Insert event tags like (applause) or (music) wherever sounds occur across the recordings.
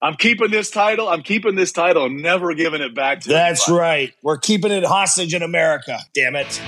I'm keeping this title. I'm keeping this title. I'm never giving it back to That's anybody. right. We're keeping it hostage in America. Damn it.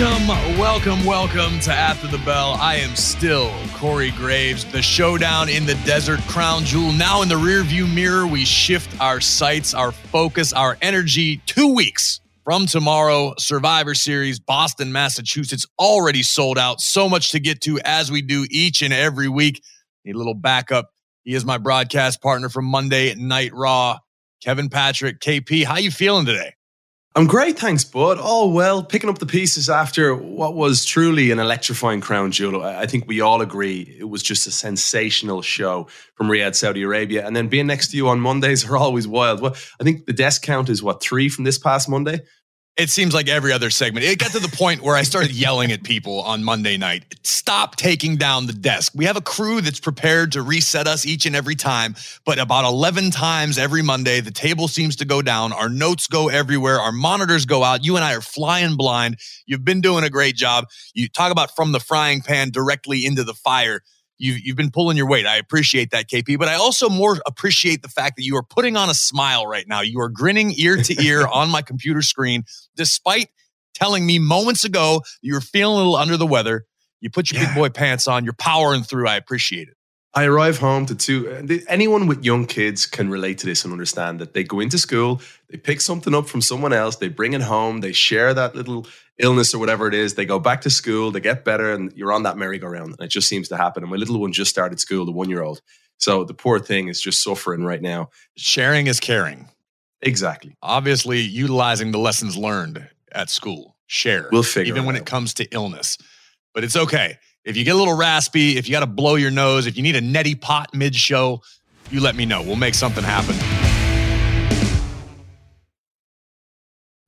Welcome, welcome, welcome to After the Bell. I am still Corey Graves. The showdown in the desert, crown jewel. Now in the rearview mirror, we shift our sights, our focus, our energy. Two weeks from tomorrow, Survivor Series, Boston, Massachusetts, already sold out. So much to get to as we do each and every week. Need a little backup. He is my broadcast partner from Monday Night Raw, Kevin Patrick. KP, how you feeling today? I'm great, thanks, bud. All well, picking up the pieces after what was truly an electrifying crown jewel. I think we all agree it was just a sensational show from Riyadh, Saudi Arabia. And then being next to you on Mondays are (laughs) always wild. Well, I think the desk count is what, three from this past Monday? It seems like every other segment. It got to the point where I started yelling at people on Monday night. Stop taking down the desk. We have a crew that's prepared to reset us each and every time, but about 11 times every Monday, the table seems to go down. Our notes go everywhere. Our monitors go out. You and I are flying blind. You've been doing a great job. You talk about from the frying pan directly into the fire. You've, you've been pulling your weight. I appreciate that, KP. But I also more appreciate the fact that you are putting on a smile right now. You are grinning ear to (laughs) ear on my computer screen, despite telling me moments ago you were feeling a little under the weather. You put your Yeah. big boy pants on. You're powering through. I appreciate it. I arrive home to two. Uh, anyone with young kids can relate to this and understand that they go into school, they pick something up from someone else, they bring it home, they share that little illness or whatever it is, they go back to school, they get better, and you're on that merry-go-round. And it just seems to happen. And my little one just started school, the one-year-old. So the poor thing is just suffering right now. Sharing is caring. Exactly. Obviously, utilizing the lessons learned at school. Share. We'll figure even it when out. it comes to illness. But it's okay. If you get a little raspy, if you got to blow your nose, if you need a neti pot mid show, you let me know. We'll make something happen.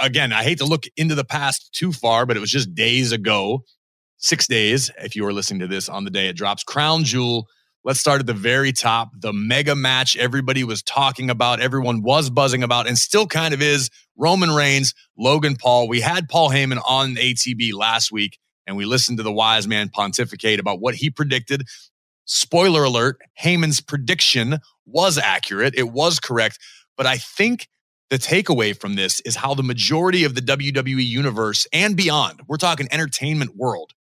Again, I hate to look into the past too far, but it was just days ago, six days, if you were listening to this on the day it drops. Crown Jewel. Let's start at the very top. The mega match everybody was talking about, everyone was buzzing about, and still kind of is Roman Reigns, Logan Paul. We had Paul Heyman on ATB last week, and we listened to the wise man pontificate about what he predicted. Spoiler alert Heyman's prediction was accurate, it was correct. But I think the takeaway from this is how the majority of the WWE universe and beyond, we're talking entertainment world,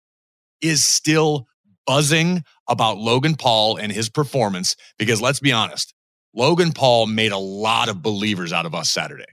is still buzzing about Logan Paul and his performance. Because let's be honest, Logan Paul made a lot of believers out of us Saturday.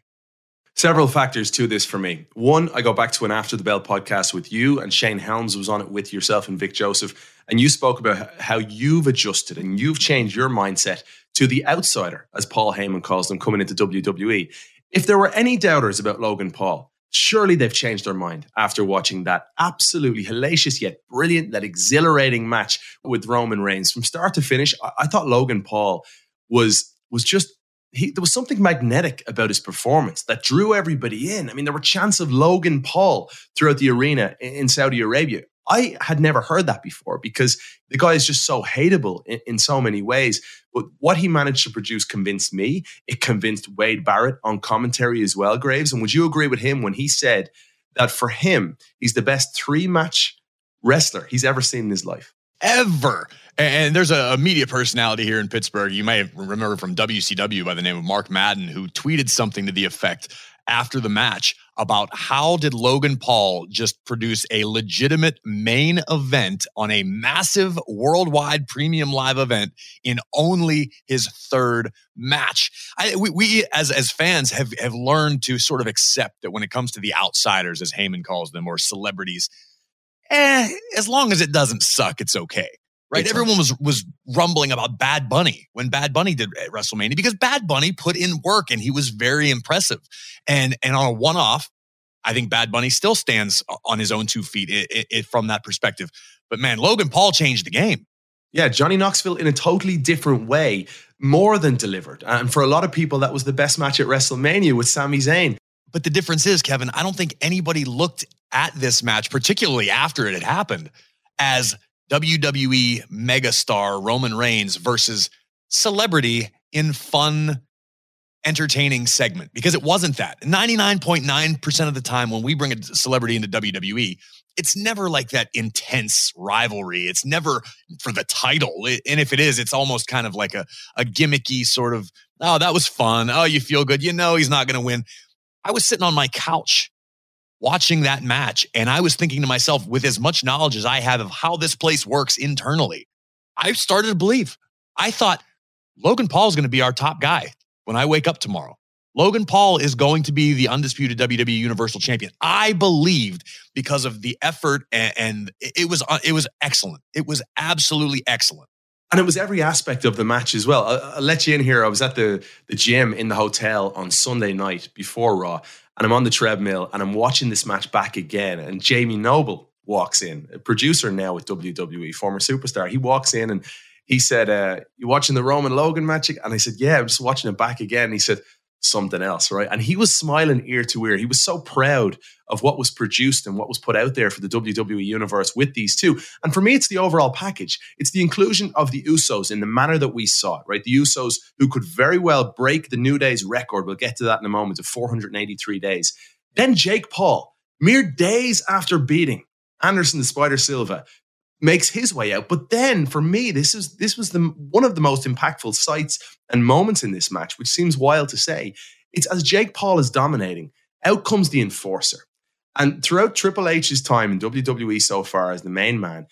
Several factors to this for me. One, I go back to an After the Bell podcast with you, and Shane Helms was on it with yourself and Vic Joseph. And you spoke about how you've adjusted and you've changed your mindset to the outsider, as Paul Heyman calls them, coming into WWE. If there were any doubters about Logan Paul, surely they've changed their mind after watching that absolutely hellacious yet brilliant, that exhilarating match with Roman Reigns. From start to finish, I, I thought Logan Paul was was just he, there was something magnetic about his performance that drew everybody in. I mean, there were chants of Logan Paul throughout the arena in, in Saudi Arabia. I had never heard that before because the guy is just so hateable in, in so many ways. But what he managed to produce convinced me. It convinced Wade Barrett on commentary as well, Graves. And would you agree with him when he said that for him, he's the best three match wrestler he's ever seen in his life? ever. And there's a, media personality here in Pittsburgh. You may remember from WCW by the name of Mark Madden, who tweeted something to the effect after the match about how did Logan Paul just produce a legitimate main event on a massive worldwide premium live event in only his third match. I, we, we as as fans have have learned to sort of accept that when it comes to the outsiders, as Heyman calls them, or celebrities, eh, as long as it doesn't suck, it's okay right? Exactly. Everyone was was rumbling about Bad Bunny when Bad Bunny did uh, WrestleMania because Bad Bunny put in work and he was very impressive. And and on a one off, I think Bad Bunny still stands uh, on his own two feet it, it, it, from that perspective. But man, Logan Paul changed the game. Yeah, Johnny Knoxville in a totally different way, more than delivered. And for a lot of people, that was the best match at WrestleMania with Sami Zayn. But the difference is, Kevin, I don't think anybody looked at this match, particularly after it had happened, as WWE megastar Roman Reigns versus celebrity in fun, entertaining segment because it wasn't that. 99.9% of the time when we bring a celebrity into WWE, it's never like that intense rivalry. It's never for the title. and if it is, it's almost kind of like a, a gimmicky sort of, oh, that was fun. Oh, you feel good. You know, he's not going to win. I was sitting on my couch watching that match. And I was thinking to myself, with as much knowledge as I have of how this place works internally, I started to believe. I thought Logan Paul is going to be our top guy when I wake up tomorrow. Logan Paul is going to be the undisputed WWE Universal Champion. I believed because of the effort and, and it was it was excellent. It was absolutely excellent. And it was every aspect of the match as well. I'll, I'll, let you in here. I was at the, the gym in the hotel on Sunday night before Raw, and I'm on the treadmill and I'm watching this match back again. And Jamie Noble walks in, a producer now with WWE, former superstar. He walks in and he said, uh, You watching the Roman Logan match? And I said, Yeah, I'm just watching it back again. And he said, something else, right? And he was smiling ear to ear. He was so proud of what was produced and what was put out there for the WWE universe with these two. And for me, it's the overall package. It's the inclusion of the Usos in the manner that we saw it, right? The Usos who could very well break the New Day's record. We'll get to that in a moment of 483 days. Then Jake Paul, mere days after beating Anderson the Spider Silva, makes his way out. But then for me, this is this was the one of the most impactful sights and moments in this match, which seems wild to say. It's as Jake Paul is dominating, out comes the enforcer. And throughout Triple H's time in WWE so far as the main man,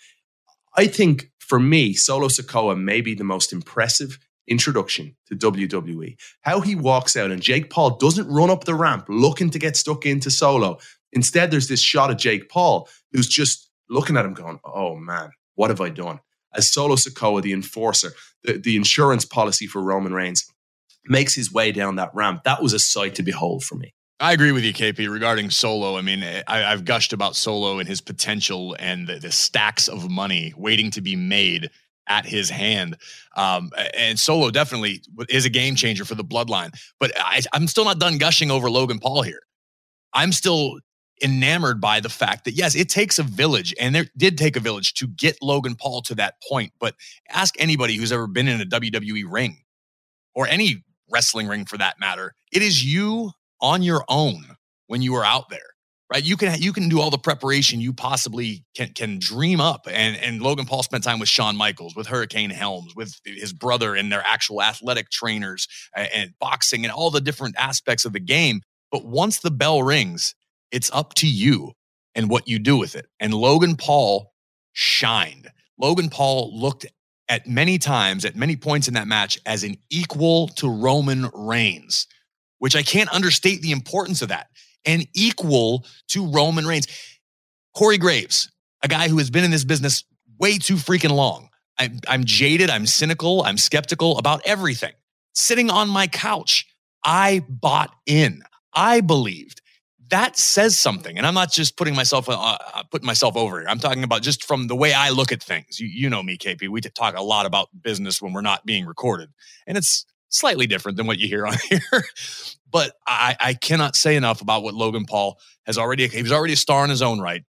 I think for me, Solo Sikoa may be the most impressive introduction to WWE. How he walks out and Jake Paul doesn't run up the ramp looking to get stuck into Solo. Instead, there's this shot of Jake Paul who's just looking at him going, oh man, what have I done? As Solo Sikoa, the enforcer, the, the insurance policy for Roman Reigns, makes his way down that ramp, that was a sight to behold for me. I agree with you, KP, regarding Solo. I mean, I, have gushed about Solo and his potential and the, the, stacks of money waiting to be made at his hand. Um, and Solo definitely is a game changer for the bloodline. But I, I'm still not done gushing over Logan Paul here. I'm still enamored by the fact that yes, it takes a village, and there did take a village to get Logan Paul to that point. But ask anybody who's ever been in a WWE ring or any wrestling ring for that matter. It is you on your own when you are out there. Right, you can you can do all the preparation you possibly can can dream up, and and Logan Paul spent time with Shawn Michaels, with Hurricane Helms, with his brother, and their actual athletic trainers, and, and boxing, and all the different aspects of the game. But once the bell rings, it's up to you and what you do with it. And Logan Paul shined. Logan Paul looked at many times, at many points in that match, as an equal to Roman Reigns, which I can't understate the importance of that. An equal to Roman Reigns. Corey Graves, a guy who has been in this business way too freaking long. I'm, I'm jaded, I'm cynical, I'm skeptical about everything. Sitting on my couch, I bought in. I believed that says something. And I'm not just putting myself uh, uh, putting myself over here. I'm talking about just from the way I look at things. You, you know me, KP. We talk a lot about business when we're not being recorded, and it's slightly different than what you hear on (laughs) here. but I, I cannot say enough about what Logan Paul has already. He was already a star in his own right.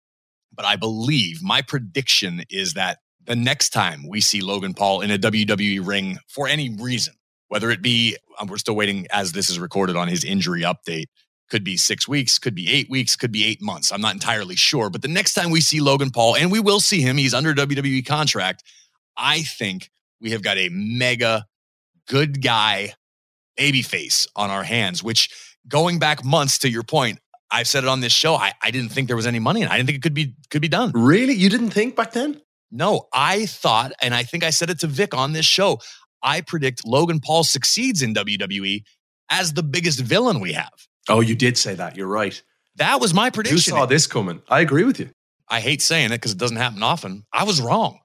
But I believe my prediction is that the next time we see Logan Paul in a WWE ring for any reason, whether it be we're still waiting as this is recorded on his injury update Could be six weeks, could be eight weeks, could be eight months. I'm not entirely sure. But the next time we see Logan Paul, and we will see him, he's under WWE contract. I think we have got a mega good guy baby face on our hands, which going back months to your point, I've said it on this show. I, I didn't think there was any money and I didn't think it could be could be done. Really? You didn't think back then? No, I thought, and I think I said it to Vic on this show. I predict Logan Paul succeeds in WWE as the biggest villain we have. Oh, you did say that. You're right. That was my prediction. You saw this coming? I agree with you. I hate saying it because it doesn't happen often. I was wrong.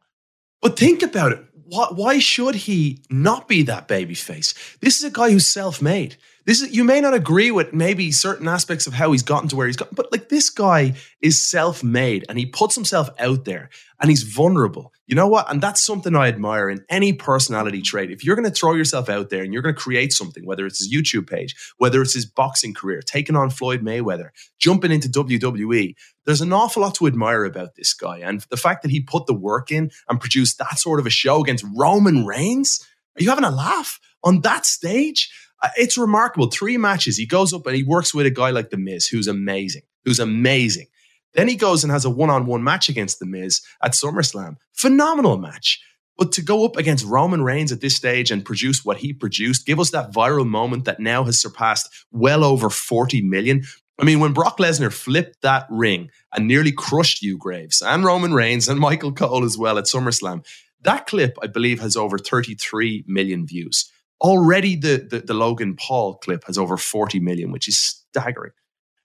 But think about it. Why, why should he not be that baby face? This is a guy who's self-made. This is you may not agree with maybe certain aspects of how he's gotten to where he's gotten, but like this guy is self-made and he puts himself out there and he's vulnerable. You know what? And that's something I admire in any personality trait. If you're going to throw yourself out there and you're going to create something, whether it's his YouTube page, whether it's his boxing career, taking on Floyd Mayweather, jumping into WWE, there's an awful lot to admire about this guy. And the fact that he put the work in and produced that sort of a show against Roman Reigns, are you having a laugh on that stage? Uh, It's remarkable. Three matches. He goes up and he works with a guy like The Miz, who's amazing, who's amazing. Then he goes and has a one on one match against The Miz at SummerSlam. Phenomenal match. But to go up against Roman Reigns at this stage and produce what he produced, give us that viral moment that now has surpassed well over 40 million. I mean, when Brock Lesnar flipped that ring and nearly crushed you, Graves, and Roman Reigns and Michael Cole as well at SummerSlam, that clip, I believe, has over 33 million views. Already, the, the, the Logan Paul clip has over 40 million, which is staggering.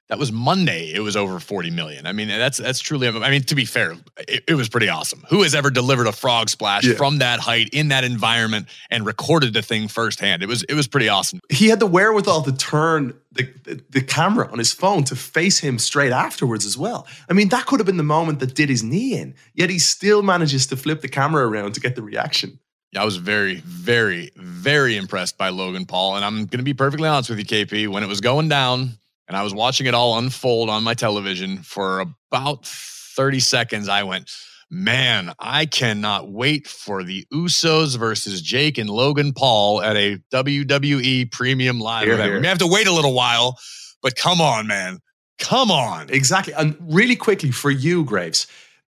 That was Monday. It was over 40 million. I mean, that's that's truly. I mean, to be fair, it, it was pretty awesome. Who has ever delivered a frog splash Yeah. from that height in that environment and recorded the thing firsthand? It was it was pretty awesome. He had the wherewithal to turn the, the, the camera on his phone to face him straight afterwards as well. I mean, that could have been the moment that did his knee in, yet he still manages to flip the camera around to get the reaction. I was very, very, very impressed by Logan Paul. And I'm going to be perfectly honest with you, KP. When it was going down and I was watching it all unfold on my television for about 30 seconds, I went, man, I cannot wait for the Usos versus Jake and Logan Paul at a WWE premium live Here, event. here. We may have to wait a little while, but come on, man. Come on. Exactly. And really quickly for you, Graves,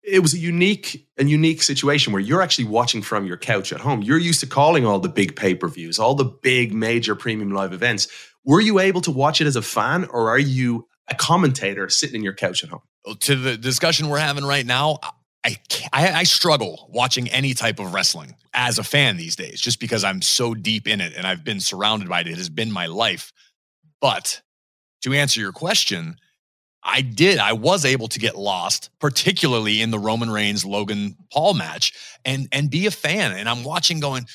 it was a unique and unique situation where you're actually watching from your couch at home. You're used to calling all the big pay-per-views, all the big major premium live events. Were you able to watch it as a fan or are you a commentator sitting in your couch at home? to the discussion we're having right now, I, I I struggle watching any type of wrestling as a fan these days, just because I'm so deep in it and I've been surrounded by it. It has been my life. But to answer your question, I did. I was able to get lost, particularly in the Roman Reigns Logan Paul match, and and be a fan. And I'm watching, going,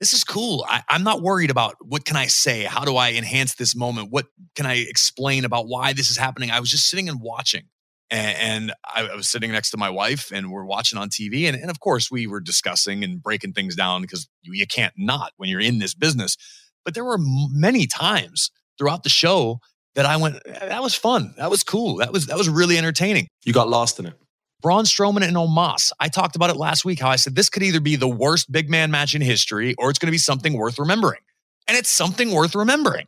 this is cool. I, I'm not worried about what can I say. How do I enhance this moment? What can I explain about why this is happening? I was just sitting and watching and, and I, was sitting next to my wife and we're watching on TV. And, and of course, we were discussing and breaking things down because you, you can't not when you're in this business. But there were many times throughout the show that I went, that was fun. That was cool. That was that was really entertaining. You got lost in it. Braun Strowman and Omos. I talked about it last week. How I said this could either be the worst big man match in history, or it's going to be something worth remembering. And it's something worth remembering.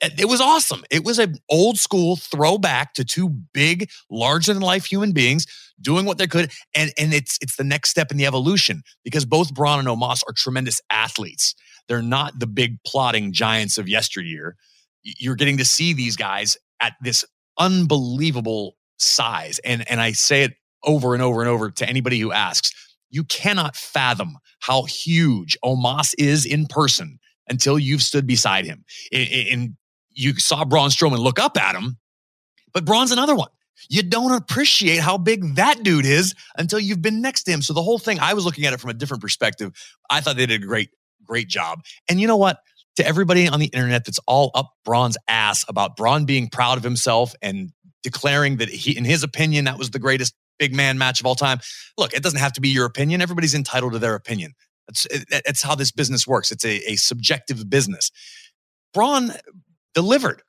It was awesome. It was an old school throwback to two big, larger than life human beings doing what they could, and and it's it's the next step in the evolution because both Braun and Omos are tremendous athletes. They're not the big plotting giants of yesteryear. You're getting to see these guys at this unbelievable size, and and I say it over and over and over to anybody who asks. You cannot fathom how huge Omos is in person until you've stood beside him. And you saw Braun Strowman look up at him, but Braun's another one. You don't appreciate how big that dude is until you've been next to him. So the whole thing, I was looking at it from a different perspective. I thought they did a great, great job. And you know what? To everybody on the internet that's all up Braun's ass about Braun being proud of himself and declaring that he, in his opinion, that was the greatest big man match of all time. Look, it doesn't have to be your opinion. Everybody's entitled to their opinion. That's, it- that's how this business works. It's a, a subjective business. Braun delivered.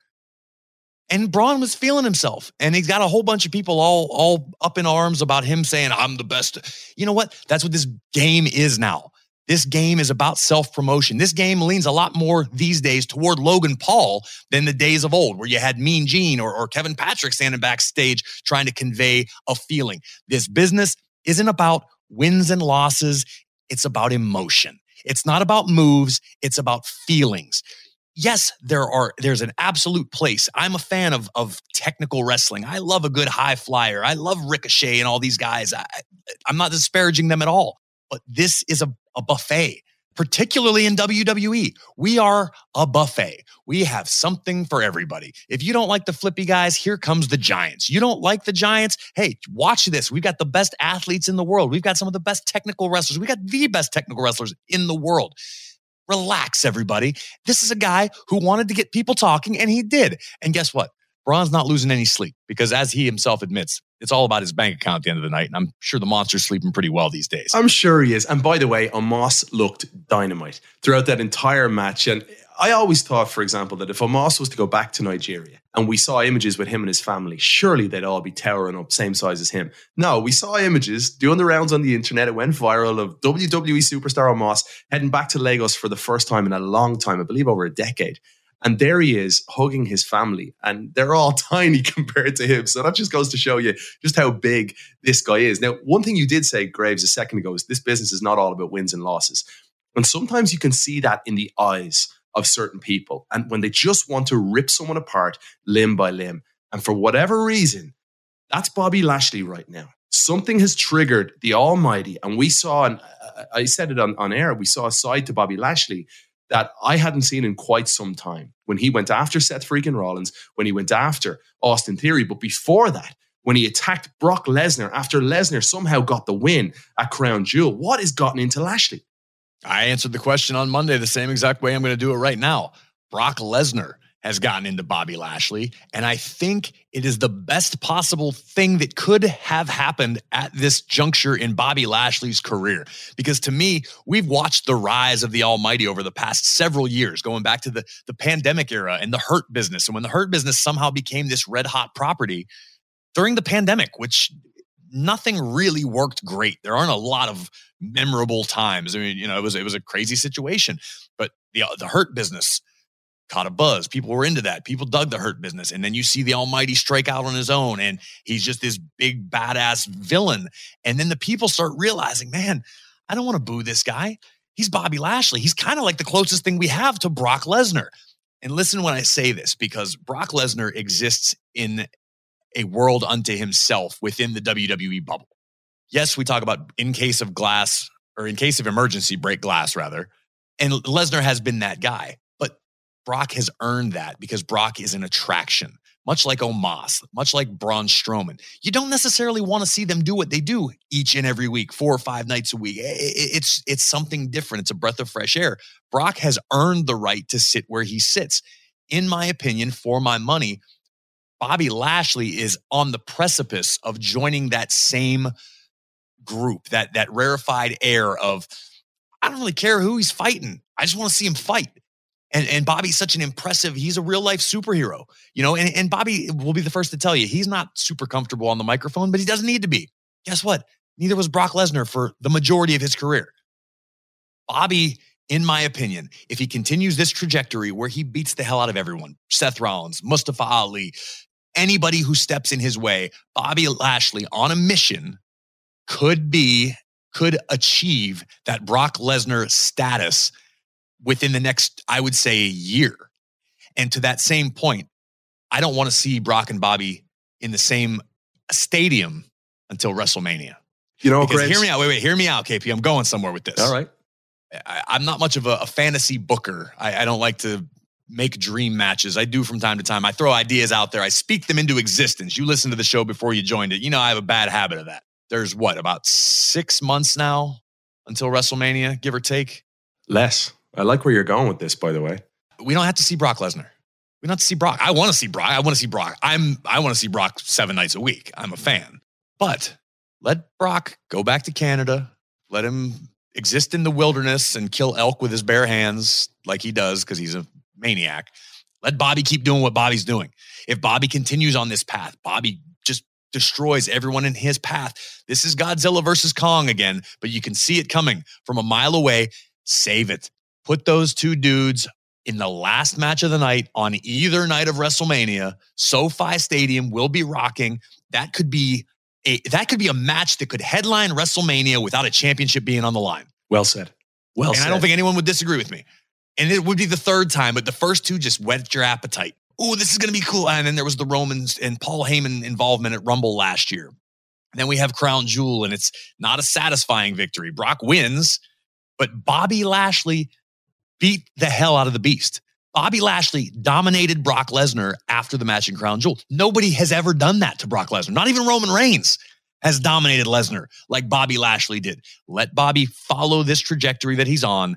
And Braun was feeling himself. And he's got a whole bunch of people all, all up in arms about him saying, I'm the best. You know what? That's what this game is now. This game is about self promotion. This game leans a lot more these days toward Logan Paul than the days of old, where you had Mean Gene or, or Kevin Patrick standing backstage trying to convey a feeling. This business isn't about wins and losses, it's about emotion. It's not about moves, it's about feelings. Yes, there are there's an absolute place. I'm a fan of of technical wrestling. I love a good high flyer. I love Ricochet and all these guys. I, I'm not disparaging them at all. But this is a, a buffet particularly in WWE. We are a buffet. We have something for everybody. If you don't like the flippy guys, here comes the Giants. You don't like the Giants? Hey, watch this. We've got the best athletes in the world. We've got some of the best technical wrestlers. We got the best technical wrestlers in the world. Relax, everybody. This is a guy who wanted to get people talking, and he did. And guess what? Braun's not losing any sleep because, as he himself admits, it's all about his bank account at the end of the night. And I'm sure the monster's sleeping pretty well these days. I'm sure he is. And by the way, Omos looked dynamite throughout that entire match. And I always thought, for example, that if Omos was to go back to Nigeria and we saw images with him and his family, surely they'd all be towering up, same size as him. No, we saw images doing the rounds on the internet. It went viral of WWE superstar Omos heading back to Lagos for the first time in a long time, I believe over a decade. And there he is hugging his family, and they're all (laughs) tiny compared to him. So that just goes to show you just how big this guy is. Now, one thing you did say, Graves, a second ago is this business is not all about wins and losses. And sometimes you can see that in the eyes of certain people. And when they just want to rip someone apart limb by limb. And for whatever reason, that's Bobby Lashley right now. Something has triggered the Almighty. And we saw, and I said it on, on air, we saw a side to Bobby Lashley that I hadn't seen in quite some time. When he went after Seth freaking Rollins, when he went after Austin Theory, but before that, when he attacked Brock Lesnar after Lesnar somehow got the win at Crown Jewel, what has gotten into Lashley? I answered the question on Monday the same exact way I'm going to do it right now. Brock Lesnar has gotten into Bobby Lashley. And I think it is the best possible thing that could have happened at this juncture in Bobby Lashley's career. Because to me, we've watched the rise of the Almighty over the past several years, going back to the, the pandemic era and the hurt business. And when the hurt business somehow became this red hot property during the pandemic, which nothing really worked great. There aren't a lot of memorable times. I mean, you know, it was it was a crazy situation, but the the hurt business caught a buzz. People were into that. People dug the hurt business. And then you see the Almighty strike out on his own and he's just this big badass villain. And then the people start realizing, man, I don't want to boo this guy. He's Bobby Lashley. He's kind of like the closest thing we have to Brock Lesnar. And listen when I say this, because Brock Lesnar exists in a world unto himself within the WWE bubble. Yes, we talk about in case of glass or in case of emergency, break glass rather. And Lesnar has been that guy. Brock has earned that because Brock is an attraction, much like Omos, much like Braun Strowman. You don't necessarily want to see them do what they do each and every week, four or five nights a week. It's it's something different. It's a breath of fresh air. Brock has earned the right to sit where he sits. In my opinion, for my money, Bobby Lashley is on the precipice of joining that same group, that that rarefied air of I don't really care who he's fighting. I just want to see him fight. And, and Bobby's such an impressive, he's a real life superhero, you know, and, and Bobby will be the first to tell you he's not super comfortable on the microphone, but he doesn't need to be. Guess what? Neither was Brock Lesnar for the majority of his career. Bobby, in my opinion, if he continues this trajectory where he beats the hell out of everyone, Seth Rollins, Mustafa Ali, anybody who steps in his way, Bobby Lashley on a mission could be, could achieve that Brock Lesnar status within the next, I would say, a year. And to that same point, I don't want to see Brock and Bobby in the same stadium until WrestleMania. You know, because hear me out. Wait, wait, hear me out, KP. I'm going somewhere with this. All right. I, am not much of a, a fantasy booker. I, I don't like to make dream matches. I do from time to time. I throw ideas out there. I speak them into existence. You listened to the show before you joined it. You know, I have a bad habit of that. There's what, about six months now until WrestleMania, give or take? Less. I like where you're going with this, by the way. We don't have to see Brock Lesnar. We don't have to see Brock. I want to see Brock. I want to see Brock. I'm I want to see Brock seven nights a week. I'm a fan. But let Brock go back to Canada. Let him exist in the wilderness and kill elk with his bare hands like he does because he's a maniac. Let Bobby keep doing what Bobby's doing. If Bobby continues on this path, Bobby just destroys everyone in his path. This is Godzilla versus Kong again, but you can see it coming from a mile away. Save it. Put those two dudes in the last match of the night on either night of WrestleMania. SoFi Stadium will be rocking. That could be a that could be a match that could headline WrestleMania without a championship being on the line. Well said. Well said. and said. I don't think anyone would disagree with me. And it would be the third time, but the first two just whet your appetite. Oh, this is going to be cool. And then there was the Romans and Paul Heyman involvement at Rumble last year. And then we have Crown Jewel, and it's not a satisfying victory. Brock wins, but Bobby Lashley beat the hell out of the beast. Bobby Lashley dominated Brock Lesnar after the match in Crown Jewel. Nobody has ever done that to Brock Lesnar. Not even Roman Reigns has dominated Lesnar like Bobby Lashley did. Let Bobby follow this trajectory that he's on.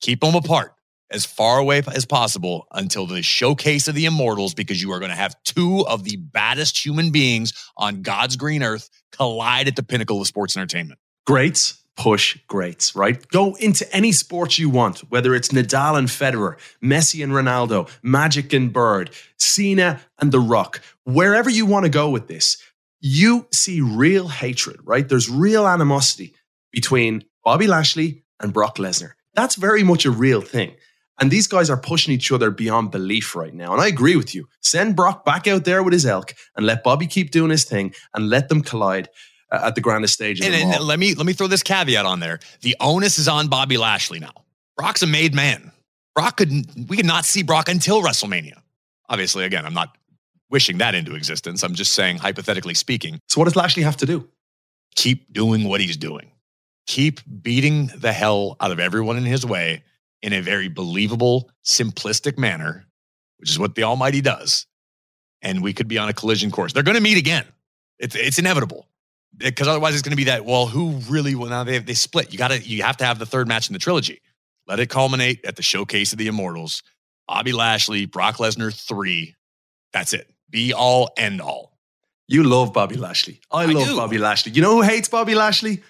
Keep them apart as far away as possible until the showcase of the immortals, because you are going to have two of the baddest human beings on God's green earth collide at the pinnacle of sports entertainment. greats push greats, right? Go into any sport you want, whether it's Nadal and Federer, Messi and Ronaldo, Magic and Bird, Cena and The Rock, wherever you want to go with this, you see real hatred, right? There's real animosity between Bobby Lashley and Brock Lesnar. That's very much a real thing. And these guys are pushing each other beyond belief right now. And I agree with you. Send Brock back out there with his elk and let Bobby keep doing his thing and let them collide Uh, at the grandest stage. And, and let me let me throw this caveat on there. The onus is on Bobby Lashley now. Brock's a made man. Brock could we could not see Brock until WrestleMania. Obviously, again, I'm not wishing that into existence. I'm just saying, hypothetically speaking, So what does Lashley have to do? keep doing what he's doing. Keep beating the hell out of everyone in his way in a very believable, simplistic manner, which is what the Almighty does. And we could be on a collision course. They're going to meet again. It's it's inevitable because otherwise it's going to be that. Well, who really? Well, now they they split. You got to you have to have the third match in the trilogy. Let it culminate at the showcase of the Immortals. Bobby Lashley, Brock Lesnar three. That's it. Be all end all. You love Bobby Lashley. I, I love do. Bobby Lashley. You know who hates Bobby Lashley?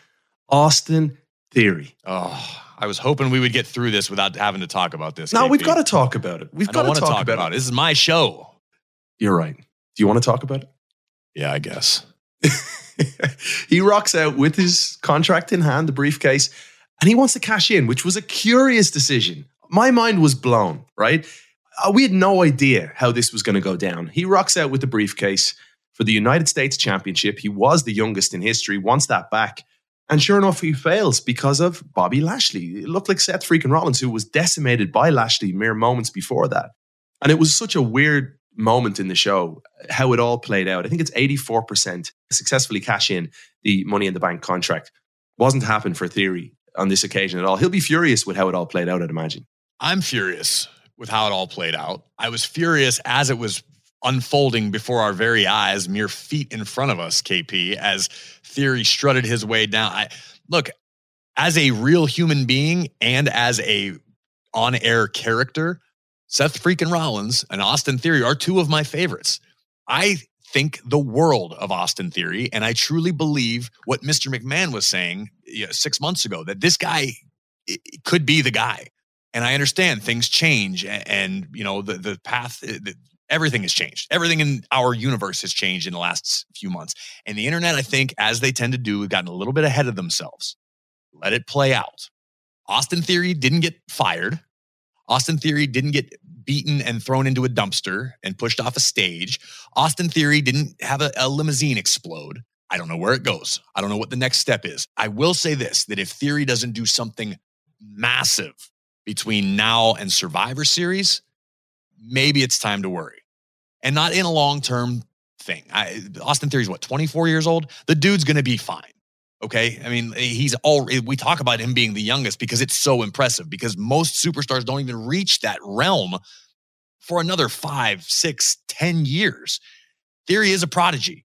Austin Theory. Oh, I was hoping we would get through this without having to talk about this. No, we've got to talk about it. We've got to talk, talk about, about it. it. This is my show. You're right. Do you want to talk about it Yeah, I guess. He rocks out with his contract in hand, the briefcase, and he wants to cash in, which was a curious decision. My mind was blown, right? Uh, we had no idea how this was going to go down. He rocks out with the briefcase for the United States Championship. He was the youngest in history, wants that back. And sure enough, he fails because of Bobby Lashley. It looked like Seth freaking Rollins, who was decimated by Lashley mere moments before that. And it was such a weird moment in the show, how it all played out. I think it's 84% successfully cash in the Money in the Bank contract. Wasn't happen for Theory on this occasion at all. He'll be furious with how it all played out, I'd imagine. I'm furious with how it all played out. I was furious as it was unfolding before our very eyes, mere feet in front of us, KP, as Theory strutted his way down. I look, as a real human being and as a on-air character, Seth freaking Rollins and Austin Theory are two of my favorites. I think the world of Austin Theory, and I truly believe what Mr. McMahon was saying you know, six months ago that this guy could be the guy. And I understand things change, a- and, you know the the path, uh, the, everything has changed. Everything in our universe has changed in the last few months. And the internet, I think, as they tend to do, have gotten a little bit ahead of themselves. Let it play out. Austin Theory didn't get fired. Austin Theory didn't get beaten and thrown into a dumpster and pushed off a stage. Austin Theory didn't have a, a limousine explode. I don't know where it goes. I don't know what the next step is. I will say this that if Theory doesn't do something massive between now and Survivor Series, maybe it's time to worry. And not in a long term thing. I, Austin Theory's what, 24 years old? The dude's going to be fine. Okay. I mean, he's all, we talk about him being the youngest because it's so impressive because most superstars don't even reach that realm for another five, six, ten years. Theory is a prodigy.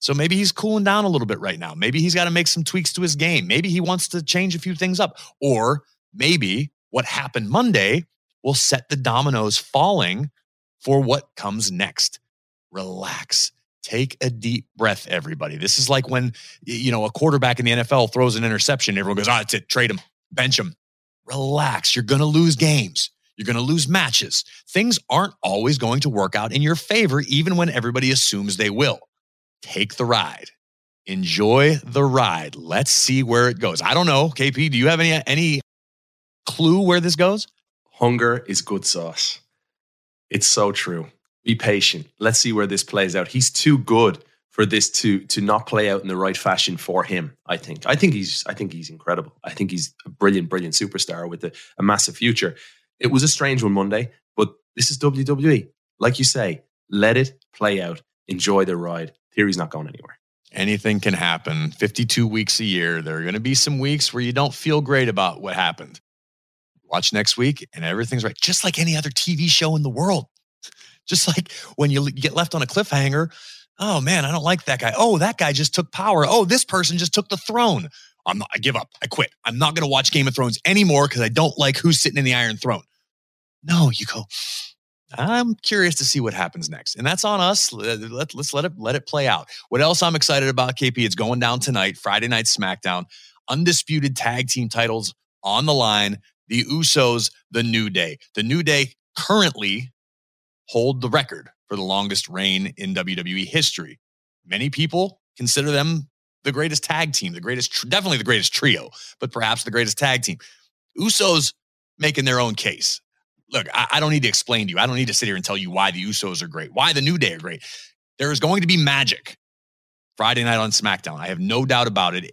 So maybe he's cooling down a little bit right now. Maybe he's got to make some tweaks to his game. Maybe he wants to change a few things up. Or maybe what happened Monday will set the dominoes falling for what comes next. Relax. Take a deep breath, everybody. This is like when you know a quarterback in the NFL throws an interception. Everyone goes, "Ah, it's it. Trade him, bench him." Relax. You're going to lose games. You're going to lose matches. Things aren't always going to work out in your favor, even when everybody assumes they will. take the ride. Enjoy the ride. Let's see where it goes. I don't know, KP. Do you have any any clue where this goes? Hunger is good sauce. It's so true. Be patient. Let's see where this plays out. He's too good for this to to not play out in the right fashion for him. I think. I think he's. I think he's incredible. I think he's a brilliant, brilliant superstar with a, a massive future. It was a strange one Monday, but this is WWE. Like you say, let it play out. Enjoy the ride. Theory's not going anywhere. Anything can happen. 52 weeks a year. There are going to be some weeks where you don't feel great about what happened. Watch next week and everything's right. Just like any other TV show in the world. Just like when you get left on a cliffhanger. Oh man, I don't like that guy. Oh, that guy just took power. Oh, this person just took the throne. I'm not, I give up. I quit. I'm not going to watch Game of Thrones anymore because I don't like who's sitting in the Iron Throne. No, you go. I'm curious to see what happens next, and that's on us. Uh, let, us let it let it play out. What else I'm excited about, KP? It's going down tonight, Friday night SmackDown. Undisputed tag team titles on the line. The Usos, the New Day. The New Day currently hold the record for the longest reign in WWE history. Many people consider them the greatest tag team, the greatest, definitely the greatest trio, but perhaps the greatest tag team. Usos making their own case. Look, I, I, don't need to explain to you. I don't need to sit here and tell you why the Usos are great, why the New Day are great. There is going to be magic Friday night on SmackDown. I have no doubt about it.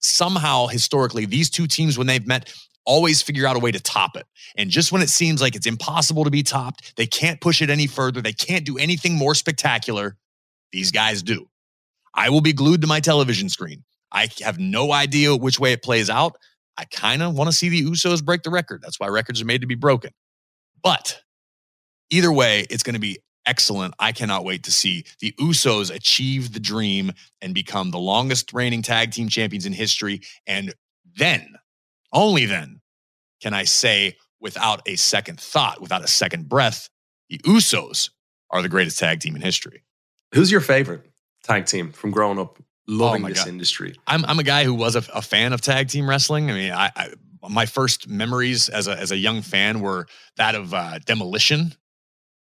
Somehow, historically, these two teams, when they've met, always figure out a way to top it. And just when it seems like it's impossible to be topped, they can't push it any further, they can't do anything more spectacular, these guys do. I will be glued to my television screen. I have no idea which way it plays out. I kind of want to see the Usos break the record. That's why records are made to be broken. But either way, it's going to be excellent. I cannot wait to see the Usos achieve the dream and become the longest reigning tag team champions in history. And then only then can I say without a second thought, without a second breath, the Usos are the greatest tag team in history. Who's your favorite tag team from growing up loving oh this God. industry? I'm, I'm a guy who was a, a, fan of tag team wrestling. I mean, I, I, my first memories as a, as a young fan were that of uh, Demolition,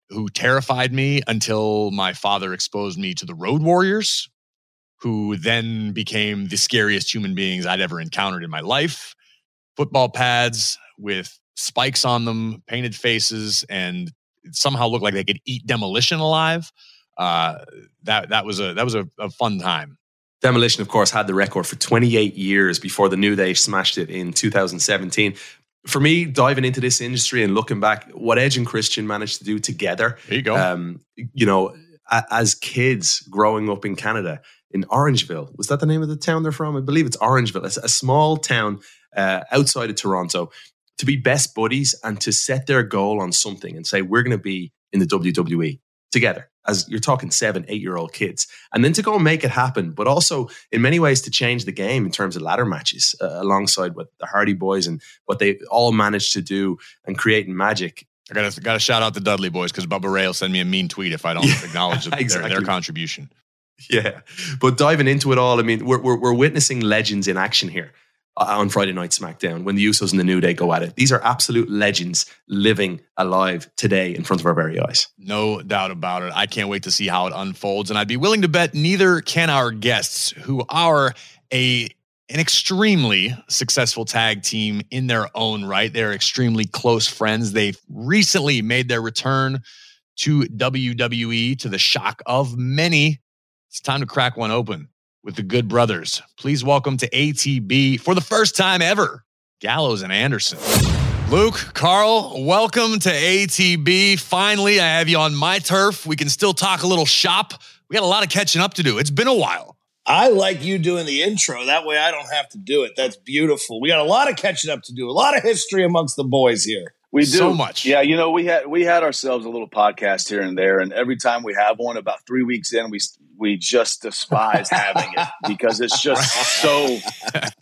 who terrified me until my father exposed me to the Road Warriors, who then became the scariest human beings I'd ever encountered in my life football pads with spikes on them, painted faces, and somehow looked like they could eat demolition alive. Uh, that that was a that was a, a fun time. Demolition, of course, had the record for 28 years before the New Day smashed it in 2017. For me, diving into this industry and looking back, what Edge and Christian managed to do together. There you go. Um, you know, as kids growing up in Canada, in Orangeville, was that the name of the town they're from? I believe it's Orangeville. It's a small town uh, outside of Toronto to be best buddies and to set their goal on something and say, we're going to be in the WWE together as you're talking seven, eight year old kids. And then to go and make it happen, but also in many ways to change the game in terms of ladder matches uh, alongside what the Hardy Boys and what they all managed to do and creating magic. I got to got to shout out the Dudley Boys because Bubba Ray will send me a mean tweet if I don't yeah, acknowledge exactly. (laughs) their, their contribution. Yeah, but diving into it all, I mean, we're, we're, we're witnessing legends in action here. Uh, on Friday Night SmackDown when the Usos and the New Day go at it. These are absolute legends living alive today in front of our very eyes. No doubt about it. I can't wait to see how it unfolds. And I'd be willing to bet neither can our guests, who are a an extremely successful tag team in their own right. They're extremely close friends. They've recently made their return to WWE to the shock of many. It's time to crack one open with the Good Brothers. Please welcome to ATB for the first time ever, Gallows and Anderson. Luke, Carl, welcome to ATB. Finally, I have you on my turf. We can still talk a little shop. We got a lot of catching up to do. It's been a while. I like you doing the intro. That way I don't have to do it. That's beautiful. We got a lot of catching up to do, a lot of history amongst the boys here. We do so much. Yeah, you know, we had we had ourselves a little podcast here and there, and every time we have one, about three weeks in, we we just despise having it (laughs) because it's just so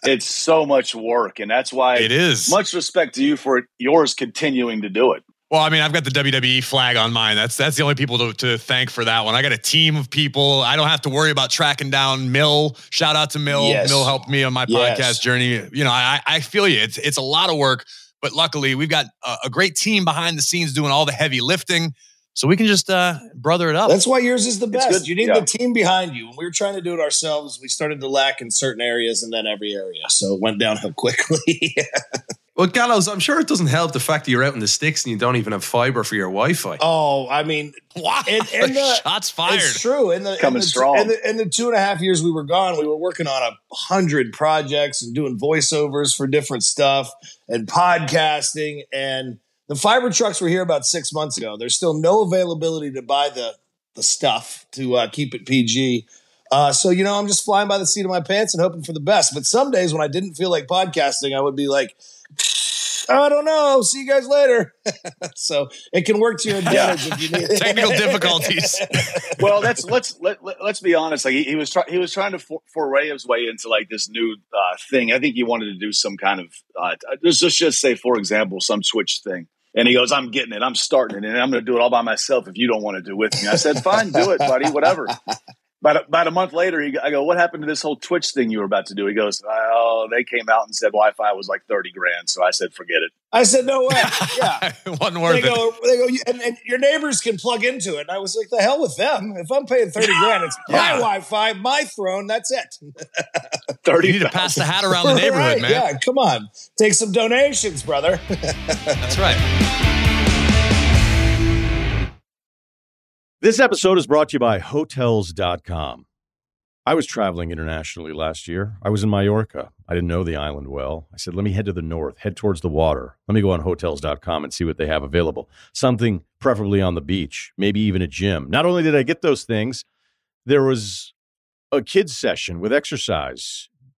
it's so much work, and that's why it is. Much respect to you for yours continuing to do it. Well, I mean, I've got the WWE flag on mine. That's that's the only people to, to thank for that one. I got a team of people. I don't have to worry about tracking down Mill. Shout out to Mill. Yes. Mill helped me on my yes. podcast journey. You know, I, I feel you. It's it's a lot of work, but luckily we've got a, a great team behind the scenes doing all the heavy lifting. So we can just uh, brother it up. That's why yours is the best. good, You need yeah. the team behind you. When we were trying to do it ourselves, we started to lack in certain areas and then every area. So it went downhill (laughs) quickly. Well, Gallows, I'm sure it doesn't help the fact that you're out in the sticks and you don't even have fiber for your Wi-Fi. oh, I mean, wow. and- and the- Shots fired. It's true. In the, in Coming the, strong. In the, in the two and a half years we were gone, we were working on a hundred projects and doing voiceovers for different stuff and podcasting. And the fiber trucks were here about six months ago. There's still no availability to buy the the stuff to uh, keep it PG. Uh, so you know, I'm just flying by the seat of my pants and hoping for the best. But some days when I didn't feel like podcasting, I would be like, I don't know. See you guys later. (laughs) so it can work to your advantage if you need. Technical difficulties. (laughs) well, that's let's let, let us be honest. Like he, he was trying, he was trying to for, foray his way into like this new uh, thing. I think he wanted to do some kind of uh, let's just just say, for example, some Twitch thing. And he goes, "I'm getting it. I'm starting it, and I'm going to do it all by myself. If you don't want to do it with me, I said, fine, do it, buddy. Whatever." (laughs) About, about a month later, he, I go, "What happened to this whole Twitch thing you were about to do?" He goes, "Oh, they came out and said Wi-Fi was like thirty grand." So I said, "Forget it." I said, no way. (laughs) Yeah. Wasn't they go, they go, and, and your neighbors can plug into it. And I was like, the hell with them. If I'm paying 30 grand, it's my Yeah. Wi Fi, my throne. That's it. (laughs) Thirty. You need to pass the hat around the (laughs) neighborhood, Right, man. Yeah, come on. Take some donations, brother. (laughs) That's right. This episode is brought to you by Hotels.com. I was traveling internationally last year. I was in Mallorca. I didn't know the island well. I said, let me head to the north, head towards the water. Let me go on Hotels.com and see what they have available. Something preferably on the beach, maybe even a gym. Not only did I get those things, there was a kids' session with exercise,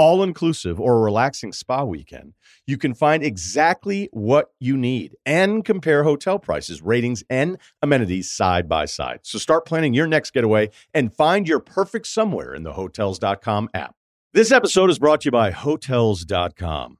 all inclusive or a relaxing spa weekend, you can find exactly what you need and compare hotel prices, ratings, and amenities side by side. So start planning your next getaway and find your perfect somewhere in the hotels.com app. This episode is brought to you by hotels.com.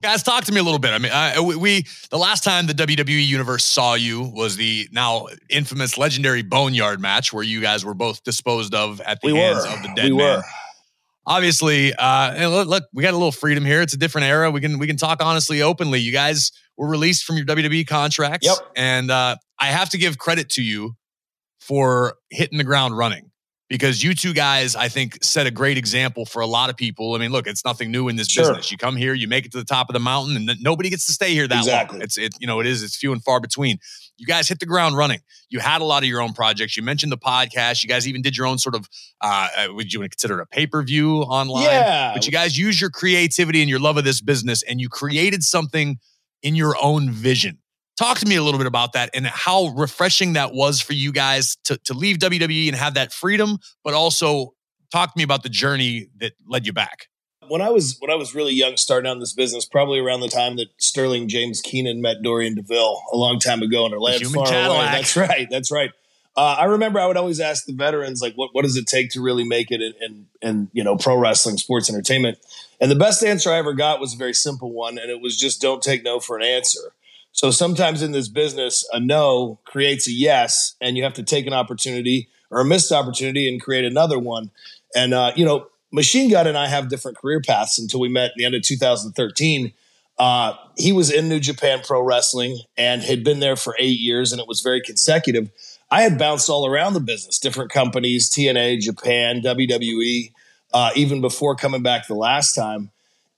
Guys, talk to me a little bit. I mean, I, we, the last time the WWE universe saw you was the now infamous legendary Boneyard match where you guys were both disposed of at the We hands were. of the dead We man. were. Obviously, uh, look, look, we got a little freedom here. It's a different era. We can we can talk honestly, openly. You guys were released from your WWE contracts, Yep. and uh, I have to give credit to you for hitting the ground running because you two guys, I think, set a great example for a lot of people. I mean, look, it's nothing new in this Sure. business. You come here, you make it to the top of the mountain, and nobody gets to stay here that Exactly. long. It's it, you know, it is. It's few and far between. You guys hit the ground running. You had a lot of your own projects. You mentioned the podcast. You guys even did your own sort of. Uh, uh, would you consider it a pay per view online? Yeah. But you guys use your creativity and your love of this business, and you created something in your own vision. Talk to me a little bit about that and how refreshing that was for you guys to, to leave WWE and have that freedom, but also talk to me about the journey that led you back. when I was when I was really young, starting out in this business, probably around the time that Sterling James Keenan met Dorian Deville a long time ago in a land human far away. Cadillac. That's right. That's right. Uh, I remember I would always ask the veterans, like, what, what does it take to really make it in, in, in, you know, pro wrestling, sports entertainment? And the best answer I ever got was a very simple one, and it was just don't take no for an answer. So sometimes in this business, a no creates a yes, and you have to take an opportunity or a missed opportunity and create another one. And, uh, you know, Machine Gun and I have different career paths until we met at the end of 2013. Uh, he was in New Japan Pro Wrestling and had been there for eight years, and it was very consecutive. I had bounced all around the business, different companies, TNA, Japan, WWE, uh, even before coming back the last time.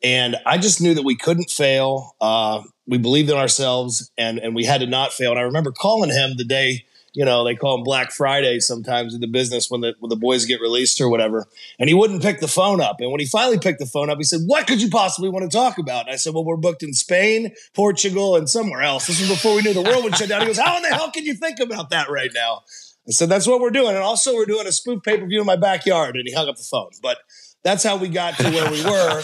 And I just knew that we couldn't fail. Uh, we believed in ourselves, and and we had to not fail. And I remember calling him the day you know, they call them Black Friday sometimes in the business when the when the boys get released or whatever. And he wouldn't pick the phone up. And when he finally picked the phone up, he said, "What could you possibly want to talk about?" And I said, "Well, we're booked in Spain, Portugal, and somewhere else." This was before we knew the world would shut down. He goes, "How in the hell can you think about that right now?" I said, "That's what we're doing." And also, we're doing a spoof pay per view in my backyard. And he hung up the phone. But that's how we got to where we were.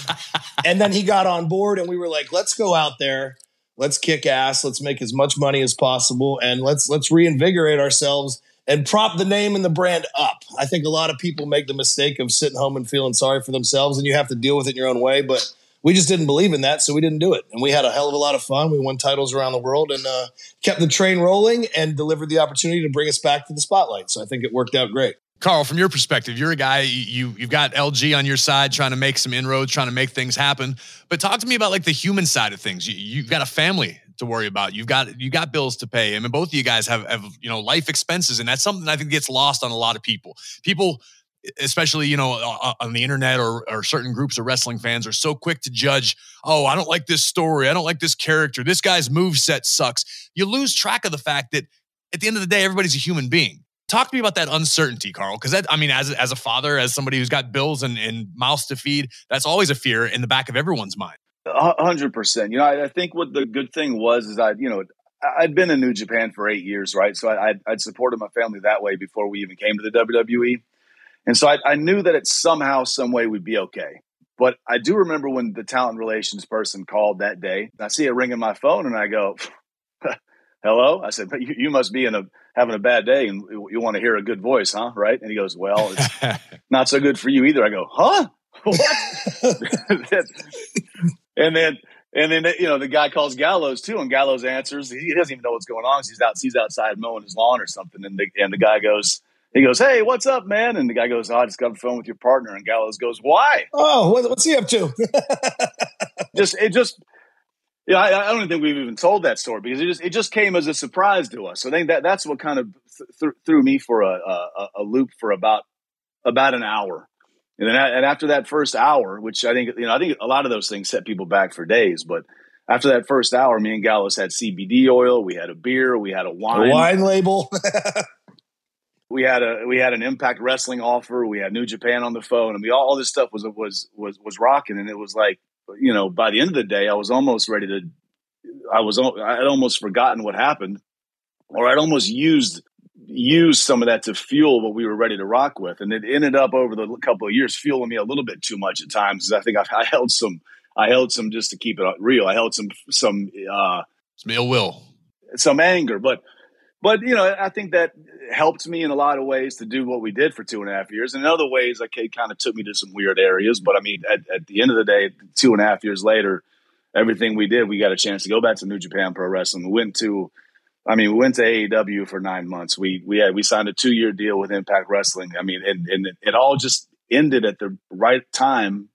and then he got on board, and we were like, "Let's go out there." let's kick ass. Let's make as much money as possible. And let's let's reinvigorate ourselves and prop the name and the brand up. I think a lot of people make the mistake of sitting home and feeling sorry for themselves and you have to deal with it in your own way but we just didn't believe in that so we didn't do it. And we had a hell of a lot of fun. We won titles around the world and uh, kept the train rolling and delivered the opportunity to bring us back to the spotlight. So i think it worked out great Karl, from your perspective, you're a guy you you've got LG on your side, trying to make some inroads, trying to make things happen. But talk to me about like the human side of things. You, have got a family to worry about. You've got you got bills to pay. I mean, both of you guys have have you know life expenses, and that's something I think gets lost on a lot of people. People, especially you know on the internet or or certain groups of wrestling fans, are so quick to judge. Oh, I don't like this story. I don't like this character. This guy's move set sucks. You lose track of the fact that at the end of the day, everybody's a human being Talk to me about that uncertainty, Karl. Because I mean, as as a father, as somebody who's got bills and, and mouths to feed, that's always a fear in the back of everyone's mind. hundred percent. You know, I, I, think what the good thing was is I, you know, I'd been in New Japan for eight years, right? So I, I'd, I'd supported my family that way before we even came to the WWE, and so I, I knew that it somehow, some way, we'd be okay. But I do remember when the talent relations person called that day. I see it ringing my phone, and I go, (laughs) "Hello." I said, "But you, you must be in a." having a bad day and you want to hear a good voice, huh? Right? And he goes, well, it's (laughs) not so good for you either. I go, huh? What? (laughs) and then, and then, you know, the guy calls Gallows too, and Gallows answers. He doesn't even know what's going on. He's out, he's outside mowing his lawn or something. And the, and the guy goes, he goes, Hey, what's up, man? And the guy goes, oh, I just got on the phone with your partner. And Gallows goes, Why? Oh, what's he up to? (laughs) just, it just, yeah, I, I, don't think we've even told that story because it just it just came as a surprise to us. So I think that that's what kind of th- threw me for a, a, a loop for about about an hour, and then and after that first hour, which I think you know I think a lot of those things set people back for days, but after that first hour, me and Gallows had CBD oil, we had a beer, we had a wine, a wine label. (laughs) we had a we had an Impact Wrestling offer, we had New Japan on the phone, and we all, all this stuff was was was was rocking, and it was like you know, by the end of the day, I was almost ready to. I was. I had almost forgotten what happened, or I'd almost used used some of that to fuel what we were ready to rock with, and it ended up over the couple of years fueling me a little bit too much at times. I think I, I held some. I held some just to keep it real. I held some some uh, some ill will, some anger, but but you know, I think that helped me in a lot of ways to do what we did for two and a half years. And in other ways, like it kind of took me to some weird areas. But I mean, at, at, the end of the day, two and a half years later, everything we did, we got a chance to go back to New Japan Pro Wrestling. We went to, I mean, we went to AEW for nine months. We we had we signed a two year deal with Impact Wrestling. I mean, and, and it, all just ended at the right time.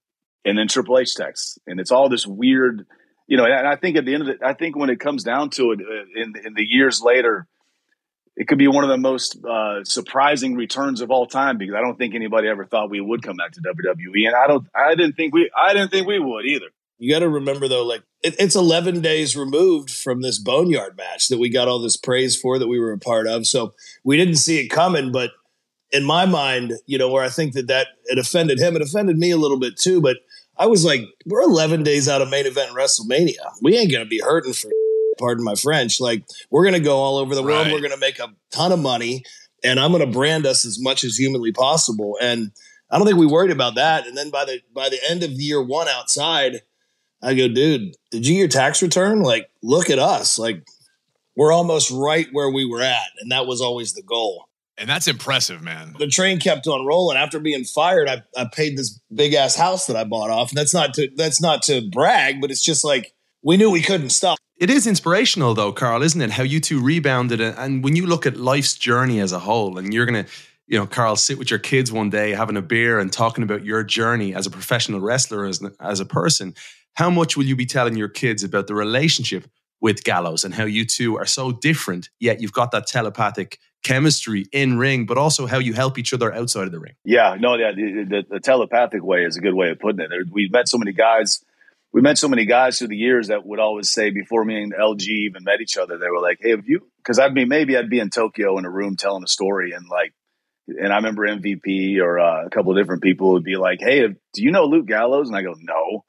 And then Triple H text, and it's all this weird, you know. And I think at the end of it, I think when it comes down to it, uh, in in the years later it could be one of the most uh, surprising returns of all time because I don't think anybody ever thought we would come back to WWE, and I don't, I didn't think we, I didn't think we would either. You got to remember though, like it, it's 11 days removed from this Boneyard match that we got all this praise for that we were a part of, so we didn't see it coming. But in my mind, you know, where I think that that it offended him, it offended me a little bit too. But I was like, we're 11 days out of main event WrestleMania. We ain't gonna be hurting for pardon my French. Like we're going to go all over the world. Right. We're going to make a ton of money and I'm going to brand us as much as humanly possible. And I don't think we worried about that. And then by the, by the end of year one outside, I go, dude, did you get your tax return? Like, look at us. Like we're almost right where we were at. And that was always the goal. And that's impressive, man. The train kept on rolling. After being fired, I, I paid this big ass house that I bought off. And that's not to that's not to brag, but it's just like we knew we couldn't stop. It is inspirational, though, Karl, isn't it? How you two rebounded, and when you look at life's journey as a whole, and you're gonna, you know, Karl, sit with your kids one day, having a beer, and talking about your journey as a professional wrestler, as as a person. How much will you be telling your kids about the relationship with Gallows and how you two are so different, yet you've got that telepathic chemistry in ring, but also how you help each other outside of the ring? Yeah, no, yeah, the, the, the telepathic way is a good way of putting it. We've met so many guys we met so many guys through the years that would always say before me and LG even met each other, they were like, "Hey, have you?" Because I'd be maybe I'd be in Tokyo in a room telling a story, and like, and I remember MVP or uh, a couple of different people would be like, "Hey, do you know Luke Gallows?" And I go, "No,"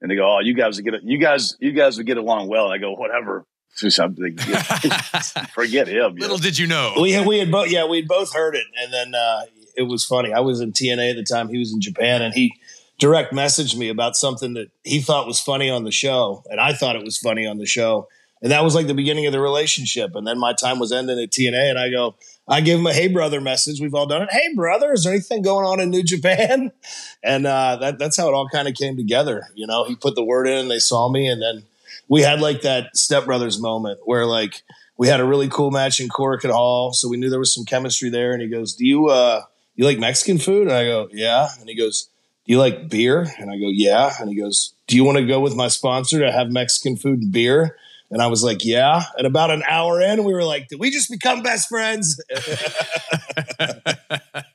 and they go, "Oh, you guys would get it. You guys, you guys would get along well." And I go, "Whatever." (laughs) Something. (laughs) Forget him. Little did you know. We had, we had both, yeah, we'd both heard it, and then uh, it was funny. I was in TNA at the time; he was in Japan, and he direct messaged me about something that he thought was funny on the show, and I thought it was funny on the show. And that was like the beginning of the relationship. And then my time was ending at TNA, and I go, I give him a hey brother message. We've all done it. Hey brother, is there anything going on in New Japan? (laughs) And uh, that, that's how it all kind of came together. You know, he put the word in, and they saw me, and then we had like that stepbrothers moment where like we had a really cool match in Korakuen Hall, so we knew there was some chemistry there. And he goes, "Do you uh, you like Mexican food?" And I go, "Yeah." And he goes, do you like beer? And I go, yeah. And he goes, do you want to go with my sponsor to have Mexican food and beer? And I was like, yeah. And about an hour in, we were like, did we just become best friends? (laughs)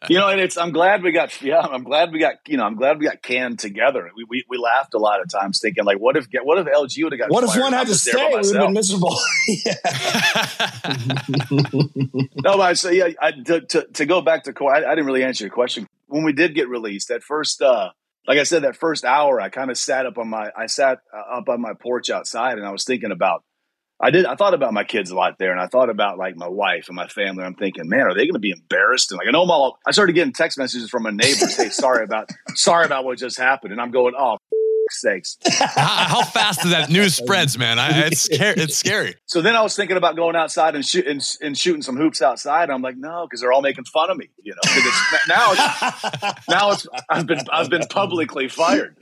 you know, and it's, I'm glad we got, yeah, I'm glad we got, you know, I'm glad we got canned together. We, we, we laughed a lot of times thinking like, what if, what if LG would have got, what if one had to stay? We would have been miserable. (laughs) (laughs) no, but I say, yeah, I, to, to, to, go back to I, I didn't really answer your question when we did get released, that first, uh, like I said, that first hour, I kind of sat up on my, I sat uh, up on my porch outside, and I was thinking about, I did, I thought about my kids a lot there, and I thought about like my wife and my family. I'm thinking, man, are they going to be embarrassed? And like, I know, all, I started getting text messages from my neighbors, hey, sorry about, sorry about what just happened, and I'm going, oh, sakes. (laughs) how, how, fast does that news spreads, man? I, it's scary. (laughs) It's scary. So then I was thinking about going outside and, shoot, and, and shooting some hoops outside. I'm like, no, because they're all making fun of me. You know, it's, now it's, (laughs) now it's I've been I've been publicly fired.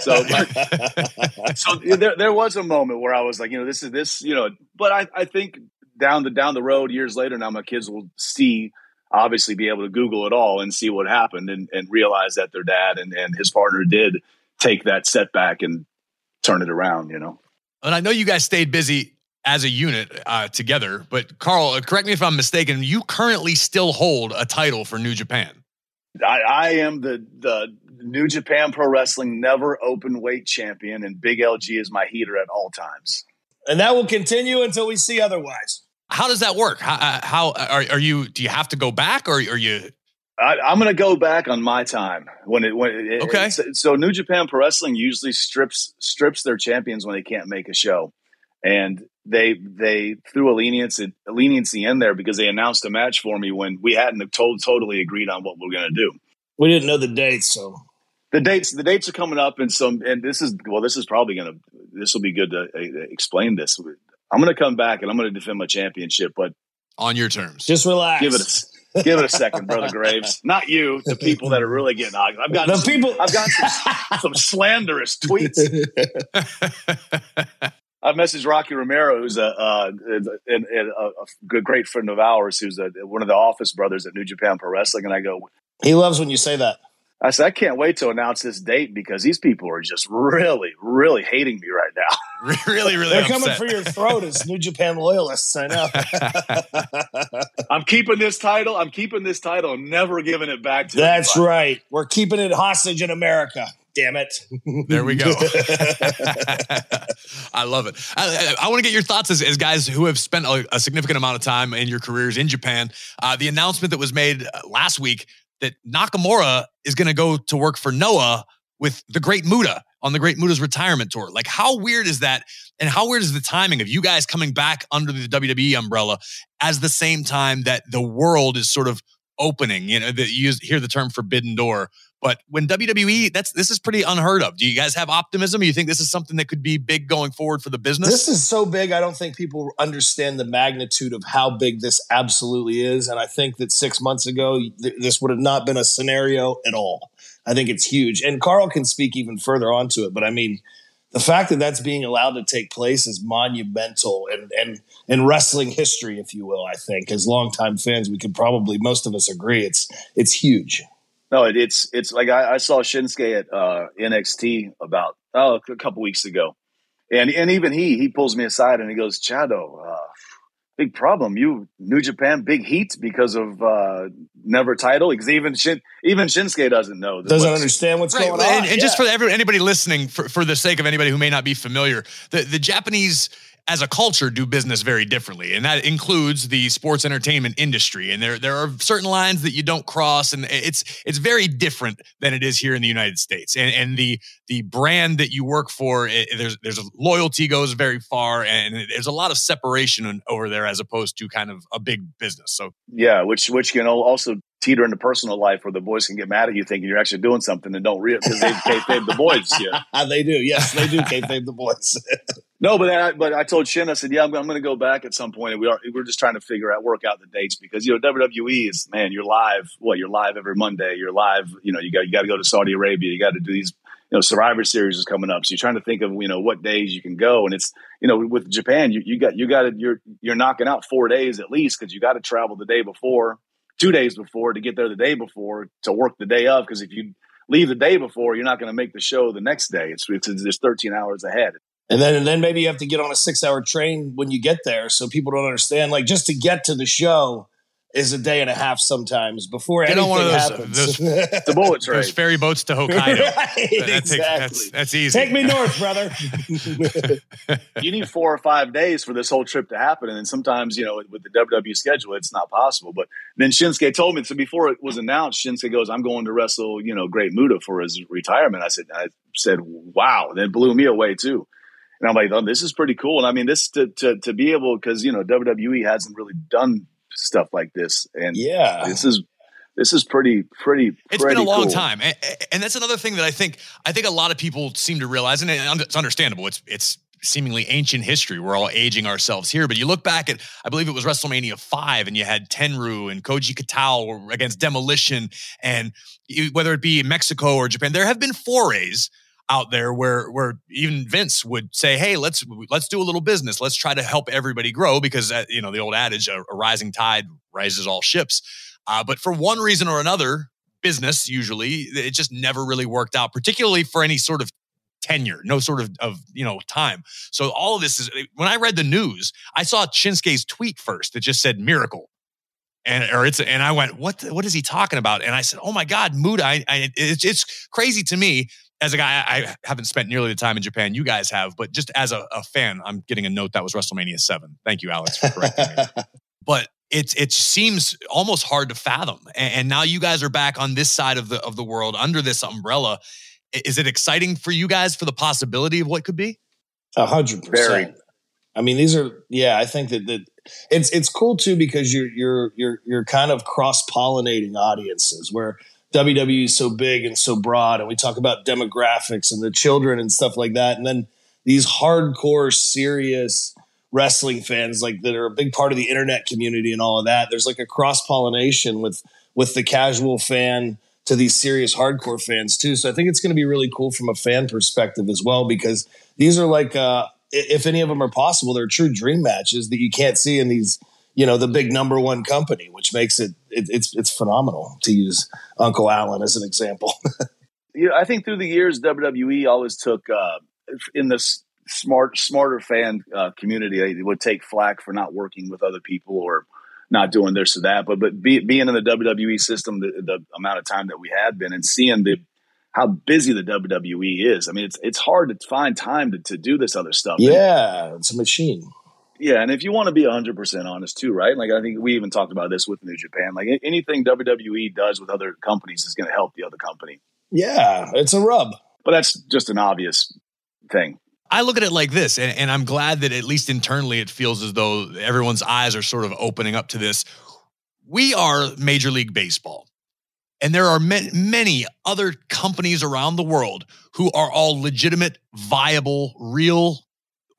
So so there there was a moment where I was like, you know, this is this, you know, but I I think down the down the road years later now my kids will see obviously be able to google it all and see what happened and, and realize that their dad and, and his partner did take that setback and turn it around, you know. And I know you guys stayed busy as a unit uh, together, but Karl, uh, correct me if I'm mistaken. You currently still hold a title for New Japan. I, I am the the New Japan Pro Wrestling never open weight champion, and Big LG is my heater at all times. And that will continue until we see otherwise. How does that work? How, uh, how are, are you? Do you have to go back, or are you I, am going to go back on my time when it when it, okay. It, so New Japan Pro Wrestling usually strips strips their champions when they can't make a show, and they they threw a leniency a leniency in there because they announced a match for me when we hadn't told, totally agreed on what we are going to do. We didn't know the dates, so the dates the dates are coming up, and so and this is well, this is probably going to this will be good to uh, explain this. I'm going to come back and I'm going to defend my championship, but on your terms. Just relax. Give it a Give it a second, brother Graves. Not you, the people that are really getting ugly. I've got the some, people. I've got some, some slanderous tweets. (laughs) I messaged Rocky Romero, who's a, uh, a, a, a, good, great friend of ours, who's a, one of the office brothers at New Japan Pro Wrestling, and I go, he loves when you say that. I said, I can't wait to announce this date because these people are just really, really hating me right now. Really, really, they're upset. coming for your throat as New Japan loyalists. I know. (laughs) I'm keeping this title. I'm keeping this title. I'm never giving it back to. That's anybody. right. We're keeping it hostage in America. Damn it. There we go. (laughs) (laughs) I love it. I, I, I want to get your thoughts as, as, guys who have spent a, a, significant amount of time in your careers in Japan. Uh, the announcement that was made uh, last week that Nakamura is going to go to work for Noah with the Great Muta on the Great Muta's retirement tour. Like, how weird is that? And how weird is the timing of you guys coming back under the WWE umbrella as the same time that the world is sort of opening? You know, that you hear the term forbidden door But when WWE, that's this is pretty unheard of. Do you guys have optimism? You think this is something that could be big going forward for the business? This is so big. I don't think people understand the magnitude of how big this absolutely is. And I think that six months ago, th- this would have not been a scenario at all. I think it's huge. And Karl can speak even further onto it. But I mean, the fact that that's being allowed to take place is monumental and and in wrestling history, if you will. I think as longtime fans, we could probably most of us agree it's it's huge. No, it, it's it's like I, I saw Shinsuke at uh, NXT about oh a couple weeks ago, and and even he he pulls me aside and he goes, Chado, uh, big problem. You New Japan big heat because of uh, never title. Because even Shin, even Shinsuke doesn't know. Doesn't understand what's Right, going and, on. and Yeah. just for every, anybody listening, for, for the sake of anybody who may not be familiar, the, the Japanese as a culture do business very differently, and that includes the sports entertainment industry. And there there are certain lines that you don't cross, and it's it's very different than it is here in the United States. And and the the brand that you work for, it, there's there's a loyalty goes very far, and there's a lot of separation over there as opposed to kind of a big business. So Yeah, which which can also teeter into personal life where the boys can get mad at you thinking you're actually doing something and don't realize because they've (laughs) kayfabe the boys. Yeah. (laughs) they do. Yes, they do. Kayfabe the boys. (laughs) No, but I, but I told Shin, I said, yeah, I'm, I'm going to go back at some point, and we are we're just trying to figure out work out the dates because you know WWE is man, you're live. What you're live every Monday. You're live. You know, you got you got to go to Saudi Arabia. You got to do these. You know, Survivor Series is coming up, so you're trying to think of you know what days you can go, and it's you know with Japan, you, you got you got to you're you're knocking out four days at least because you got to travel the day before, two days before to get there the day before to work the day of because if you leave the day before, you're not going to make the show the next day. It's it's, it's 13 hours ahead. And then and then maybe you have to get on a six hour train when you get there, so people don't understand. Like just to get to the show is a day and a half sometimes before Get anything on one of those- uh, happens. those- (laughs) The bullet train. those ferry boats to (laughs) Hokkaido. right, That takes- exactly. that's that's easy. Take me north, brother. (laughs) you need four or five days for this whole trip to happen. And then sometimes, you know, with the WWE schedule, it's not possible. But then Shinsuke told me, so before it was announced, Shinsuke goes, I'm going to wrestle, you know, Great Muta for his retirement. I said, I said, wow. And it blew me away too. And I'm like, oh, this is pretty cool. And I mean, this to, to, to be able, cause you know, WWE hasn't really done stuff like this. And yeah. this is, this is pretty, pretty, It's pretty been a long cool. time, and, and that's another thing that I think I think a lot of people seem to realize, and it's understandable. It's it's seemingly ancient history. We're all aging ourselves here, but you look back at I believe it was WrestleMania five, and you had Tenryu and Koji Kitao against Demolition, and whether it be Mexico or Japan, there have been forays out there where where even Vince would say, "Hey, let's let's do a little business. Let's try to help everybody grow because uh, you know the old adage, a, a rising tide rises all ships." Uh, but for one reason or another, business usually it just never really worked out, particularly for any sort of tenure, no sort of of you know time. So all of this is when I read the news, I saw Shinsuke's tweet first that just said miracle. And or it's and I went, what what is he talking about? And I said, oh my God, Muta, I, I it's it's crazy to me as a guy. I I haven't spent nearly the time in Japan you guys have, but just as a, a fan, I'm getting a note that was WrestleMania seven. Thank you, Alex, for correcting me (laughs) but it it seems almost hard to fathom. And, and now you guys are back on this side of the of the world under this umbrella. Is it exciting for you guys for the possibility of what could be? A hundred percent. I mean, these are yeah. I think that that it's it's cool too because you're you're you're you're kind of cross pollinating audiences where WWE is so big and so broad, and we talk about demographics and the children and stuff like that, and then these hardcore, serious wrestling fans like that are a big part of the internet community and all of that. There's like a cross pollination with with the casual fan to these serious hardcore fans too. So I think it's going to be really cool from a fan perspective as well because these are like uh, if any of them are possible, they're true dream matches that you can't see in these you know the big number one company, which makes it, it it's it's phenomenal to use Uncle Allen as an example. (laughs) you know, I think through the years, WWE always took uh, in this smart, smarter fan uh, community. They would take flack for not working with other people or not doing this or that. But but be, being in the WWE system, the, the amount of time that we had been, and seeing the how busy the WWE is. I mean, it's it's hard to find time to, to do this other stuff. And- yeah, it's a machine. Yeah, and if you want to be 100% honest too, right? Like I think we even talked about this with New Japan. Like anything WWE does with other companies is going to help the other company. Yeah, it's a rub. But that's just an obvious thing. I look at it like this, and, and I'm glad that at least internally it feels as though everyone's eyes are sort of opening up to this. We are Major League Baseball. And there are ma- many other companies around the world who are all legitimate, viable, real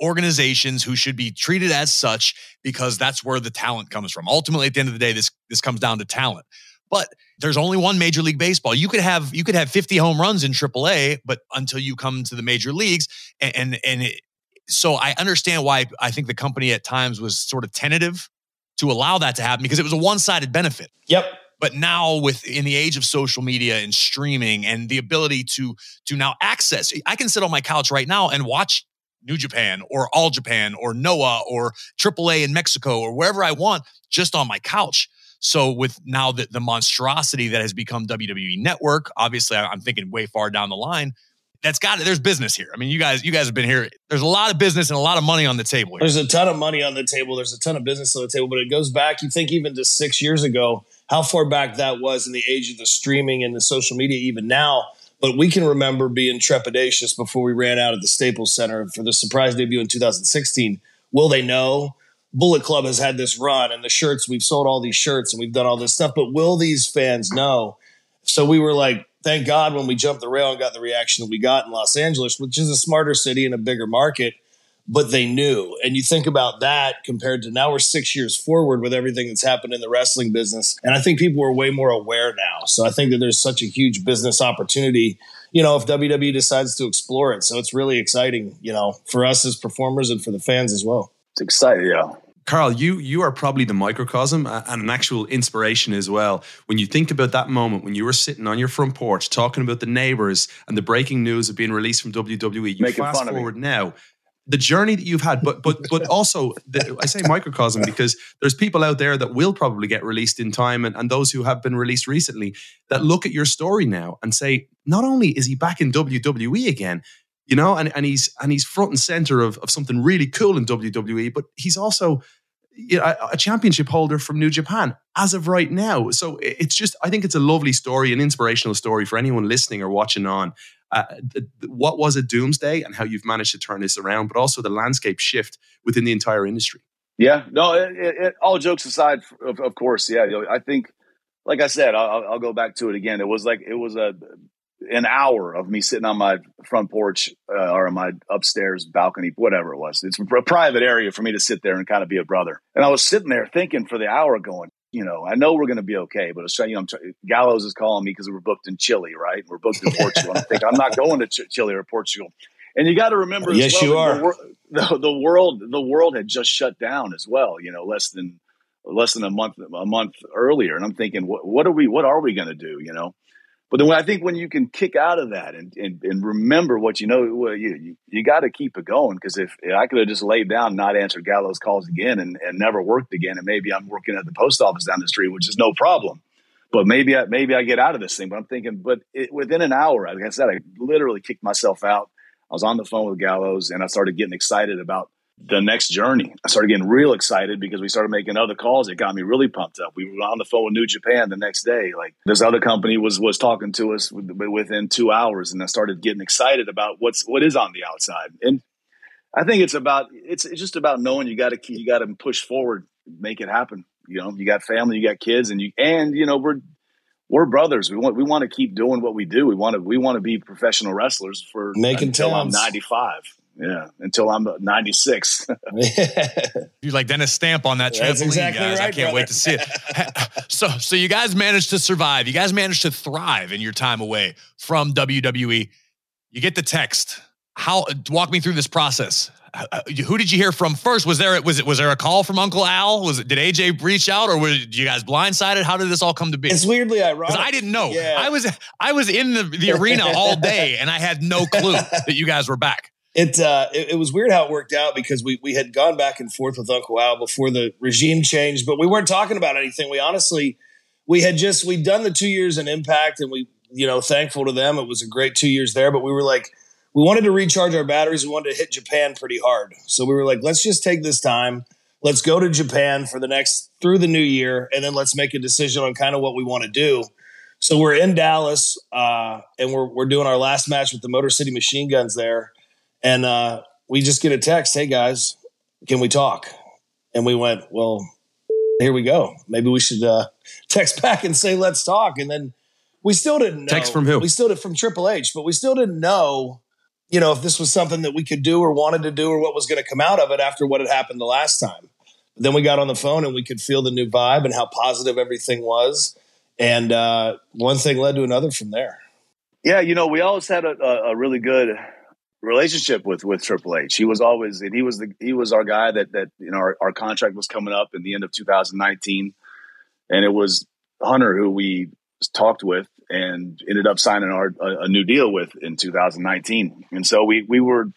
organizations who should be treated as such because that's where the talent comes from. Ultimately, at the end of the day, this this comes down to talent. But there's only one Major League Baseball. You could have you could have 50 home runs in AAA, but until you come to the major leagues, and and, and it, so I understand why I think the company at times was sort of tentative to allow that to happen because it was a one sided benefit. Yep. But now, with in the age of social media and streaming and the ability to to now access, I can sit on my couch right now and watch New Japan or All Japan or Noah or AAA in Mexico or wherever I want just on my couch. So with now the, the monstrosity that has become WWE Network, obviously I'm thinking way far down the line. That's got it. There's business here. I mean, you guys, you guys have been here. There's a lot of business and a lot of money on the table. Here. There's a ton of money on the table. There's a ton of business on the table, but it goes back. You think even to six years ago, how far back that was in the age of the streaming and the social media. Even now, but we can remember being trepidatious before we ran out at the Staples Center for the surprise debut in 2016. Will they know? Bullet Club has had this run and the shirts, we've sold all these shirts and we've done all this stuff, but will these fans know? So we were like, thank God when we jumped the rail and got the reaction that we got in Los Angeles, which is a smarter city and a bigger market, but they knew. And you think about that compared to now we're six years forward with everything that's happened in the wrestling business. And I think people are way more aware now. So I think that there's such a huge business opportunity, you know, if WWE decides to explore it. So it's really exciting, you know, for us as performers and for the fans as well. It's exciting, yeah. Karl, you you are probably the microcosm and an actual inspiration as well. When you think about that moment when you were sitting on your front porch talking about the neighbors and the breaking news of being released from WWE, you Making fast fun of me. forward now. The journey that you've had, but but but also the, I say microcosm because there's people out there that will probably get released in time, and, and those who have been released recently that look at your story now and say, not only is he back in WWE again, you know, and, and he's and he's front and center of, of something really cool in WWE, but he's also you know, a, championship holder from New Japan as of right now. So it's just, I think it's a lovely story, an inspirational story for anyone listening or watching on. Uh, th- th- what was a doomsday and how you've managed to turn this around, but also the landscape shift within the entire industry. Yeah, no. It, it, all jokes aside, of, of course, yeah. I think, like I said, I'll, I'll go back to it again. It was like it was a an hour of me sitting on my front porch uh, or on my upstairs balcony, whatever it was. It's a private area for me to sit there and kind of be a brother. And I was sitting there thinking for the hour, going, you know, I know we're going to be okay, but it's, you know, I'm try- Gallows is calling me because we're booked in Chile, right? We're booked in (laughs) Portugal. I'm thinking I'm not going to Ch- Chile or Portugal. And you got to remember, as Yes, well, you are. The, wor- the, the world, the world had just shut down as well. You know, less than less than a month a month earlier, and I'm thinking, what, what are we? What are we going to do? You know. But then when I think when you can kick out of that and, and, and remember what you know, well, you you, you got to keep it going because if I could have just laid down, not answered Gallows calls again, and, and never worked again, and maybe I'm working at the post office down the street, which is no problem. But maybe I, maybe I get out of this thing. But I'm thinking, but it, within an hour, like I said, I literally kicked myself out. I was on the phone with Gallows, and I started getting excited about the next journey. I started getting real excited because we started making other calls. It got me really pumped up. We were on the phone with New Japan the next day. Like this other company was was talking to us within two hours, and I started getting excited about what's what is on the outside. And I think it's about it's it's just about knowing you got to you got to push forward, make it happen. You know, you got family, you got kids, and you and you know we're we're brothers. We want we want to keep doing what we do. We want to we want to be professional wrestlers for Making until I'm 95. Yeah, until I'm 96. (laughs) (laughs) You like Dennis Stamp on that That's trampoline, exactly guys. I can't brother. wait to see it. so, so you guys managed to survive. You guys managed to thrive in your time away from WWE. You get the text. How? Walk me through this process. Uh, Who did you hear from first? Was there was it was there a call from Uncle Al? Was it did AJ reach out or were you guys blindsided? How did this all come to be? it's weirdly ironic. I didn't know. Yeah. I was I was in the, the arena all day and I had no clue (laughs) that you guys were back. It, uh, it it was weird how it worked out because we we had gone back and forth with Uncle Al before the regime changed, but we weren't talking about anything. We honestly we had just we'd done the two years in Impact, and we you know thankful to them. It was a great two years there, but we were like we wanted to recharge our batteries. We wanted to hit Japan pretty hard, so we were like, let's just take this time. Let's go to Japan for the next through the new year, and then let's make a decision on kind of what we want to do. So we're in Dallas, uh, and we're we're doing our last match with the Motor City Machine Guns there, and uh, we just get a text, "Hey guys, can we talk?" And we went, "Well, here we go. Maybe we should uh, (laughs) text back and say let's talk." And then we still didn't know. Text from who? We still did from Triple H, but we still didn't know, you know, if this was something that we could do or wanted to do or what was going to come out of it after what had happened the last time. Then we got on the phone and we could feel the new vibe and how positive everything was. And uh, one thing led to another from there. Yeah, you know, we always had a, a, a really good relationship with with Triple H. He was always and he was the he was our guy that that you know our, our contract was coming up in the end of 2019, and it was Hunter who we talked with and ended up signing our a, a new deal with in 2019. And so we we were,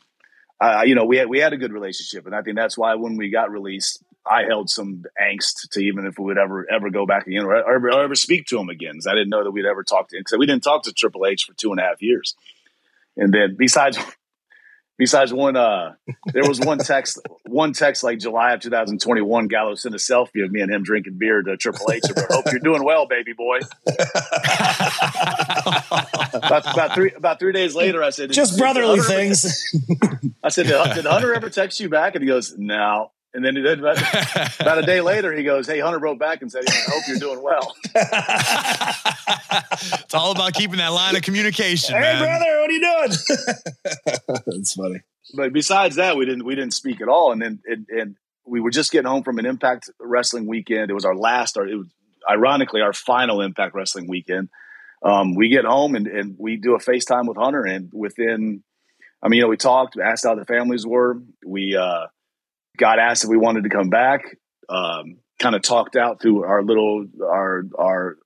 uh, you know, we had we had a good relationship, and I think that's why when we got released, I held some angst to even if we would ever ever go back again or ever, or ever speak to him again. I didn't know that we'd ever talk to him because we didn't talk to Triple H for two and a half years. And then besides besides one uh there was one text one text like july of 2021 gallows sent a selfie of me and him drinking beer to triple h. And hope you're doing well baby boy. About, about three about three days later i said Just brotherly Hunter ever- things. (laughs) i said did, did hunter ever text you back? And he goes no. And then he did about, about a day later he goes hey hunter wrote back and said i hope you're doing well. (laughs) It's all about keeping that line of communication, hey, man. brother, what are you doing? (laughs) That's funny. but besides that, we didn't we didn't speak at all. And then and, and we were just getting home from an Impact Wrestling weekend. It was our last, or it was ironically our final Impact Wrestling weekend. Um, we get home and, and we do a FaceTime with Hunter, and within, I mean, you know, we talked, we asked how the families were. We uh, got asked if we wanted to come back. Um, kind of talked out through our little our our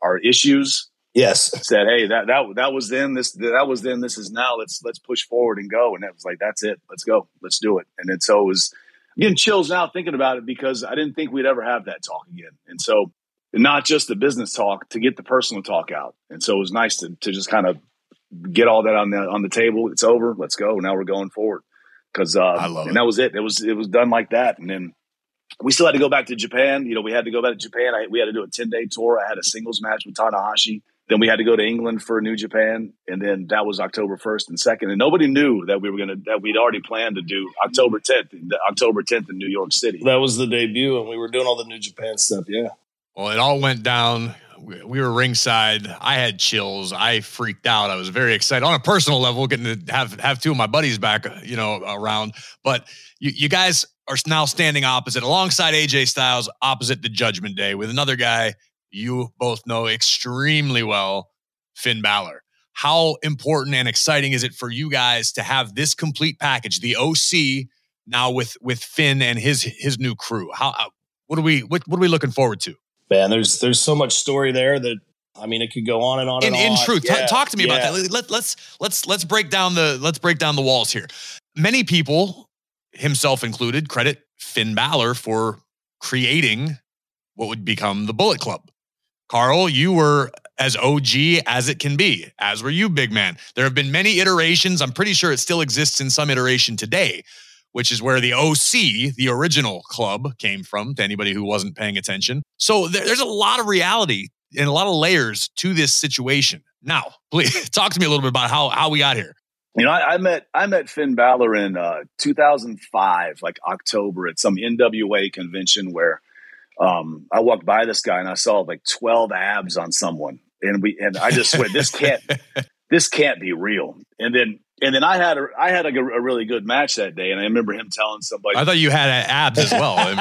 our issues Yes. said, "Hey, that that that was then. This that was then. This is now. Let's let's push forward and go." And it was like, "That's it. Let's go. Let's do it." And then so it was I'm getting chills now thinking about it because I didn't think we'd ever have that talk again. And so not just the business talk to get the personal talk out. And so it was nice to to just kind of get all that on the on the table. It's over. Let's go. Now we're going forward. Because uh, I love and it. that was it. It was it was done like that. And then we still had to go back to Japan. You know, we had to go back to Japan. I, we had to do a 10 day tour. I had a singles match with Tanahashi. Then we had to go to England for New Japan. And then that was October 1st and 2nd. And nobody knew that we were going to, that we'd already planned to do October 10th, October 10th in New York City. That was the debut, and we were doing all the New Japan stuff. Yeah. Well, it all went down. We we were ringside. I had chills. I freaked out. I was very excited on a personal level, getting to have have two of my buddies back, you know, around. But you, you guys are now standing opposite, alongside AJ Styles, opposite the Judgment Day, with another guy you both know extremely well, Finn Balor. How important and exciting is it for you guys to have this complete package, the OC now with with Finn and his his new crew? How what are we what, what are we looking forward to? Man, there's there's so much story there that I mean, it could go on and on in, and in on. truth Yeah, t- talk to me yeah. about that Let, let's let's let's break down the let's break down the walls here many people himself included credit finn Balor for creating what would become the bullet club karl you were as og as it can be as were you big man there have been many iterations i'm pretty sure it still exists in some iteration today which is where the OC, the original club, came from to anybody who wasn't paying attention. So there's a lot of reality and a lot of layers to this situation. Now, please (laughs) talk to me a little bit about how, how we got here. You know, I, I met I met Finn Balor in uh, 2005, like October, at some NWA convention where um, I walked by this guy and I saw like 12 abs on someone, and we and I just swear this can't (laughs) this can't be real. And then and then I had a I had a, a really good match that day, and I remember him telling somebody I thought you had abs as well. I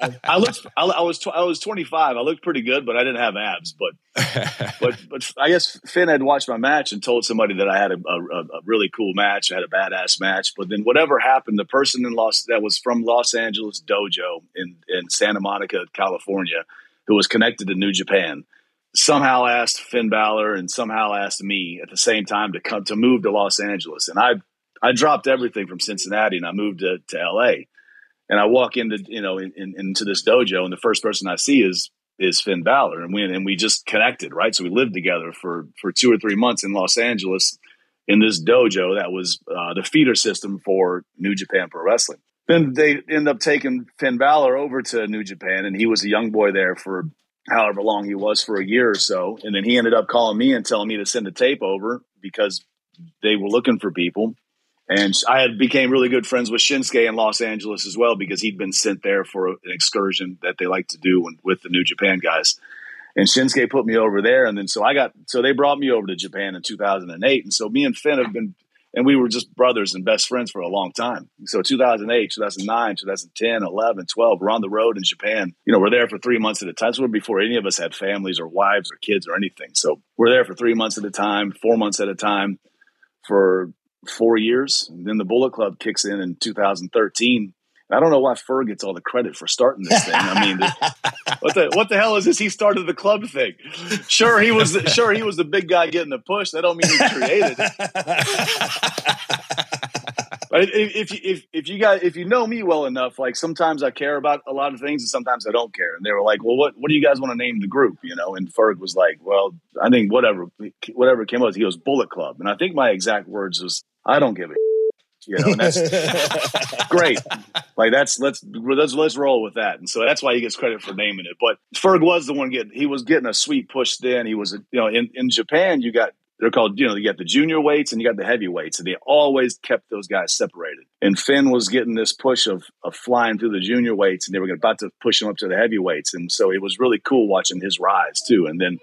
mean, (laughs) I looked I, I was tw- I was 25. I looked pretty good, but I didn't have abs. But (laughs) but but I guess Finn had watched my match and told somebody that I had a, a, a really cool match. I had a badass match. But then whatever happened, the person in Los that was from Los Angeles Dojo in in Santa Monica, California, who was connected to New Japan, somehow asked Finn Balor and somehow asked me at the same time to come to move to Los Angeles, and I I dropped everything from Cincinnati and I moved to, to L.A. And I walk into you know in, in, into this dojo, and the first person I see is is Finn Balor, and we and we just connected, right? So we lived together for for two or three months in Los Angeles in this dojo that was uh, the feeder system for New Japan Pro Wrestling. Then they end up taking Finn Balor over to New Japan, and he was a young boy there for however long he was for a year or so, and then he ended up calling me and telling me to send a tape over because they were looking for people. And I had became really good friends with Shinsuke in Los Angeles as well because he'd been sent there for an excursion that they like to do when, with the New Japan guys. and Shinsuke put me over there. And then so I got so they brought me over to Japan in 2008. And so me and Finn have been and we were just brothers and best friends for a long time. So 2008, 2009, 2010, 11, 12, we're on the road in Japan. You know, we're there for three months at a time. So before any of us had families or wives or kids or anything. So we're there for three months at a time, four months at a time for four years. And then the Bullet Club kicks in in 2013 I don't know why Ferg gets all the credit for starting this thing. I mean, (laughs) what the what the hell is this? He started the club thing. Sure, he was the, sure he was the big guy getting the push. That don't mean he created it. but if, if if if you guys if you know me well enough, like sometimes I care about a lot of things and sometimes I don't care. And they were like, "Well, what what do you guys want to name the group?" You know, and Ferg was like, "Well, I think whatever whatever came out." He goes Bullet Club, and I think my exact words was, "I don't give a." you know, and that's (laughs) great. Like that's let's let's let's roll with that. And so that's why he gets credit for naming it. But Ferg was the one getting he was getting a sweet push then. He was you know in in Japan you got they're called you know you got the junior weights and you got the heavyweights and they always kept those guys separated. And Finn was getting this push of of flying through the junior weights and they were about to push him up to the heavyweights. And so it was really cool watching his rise too. And then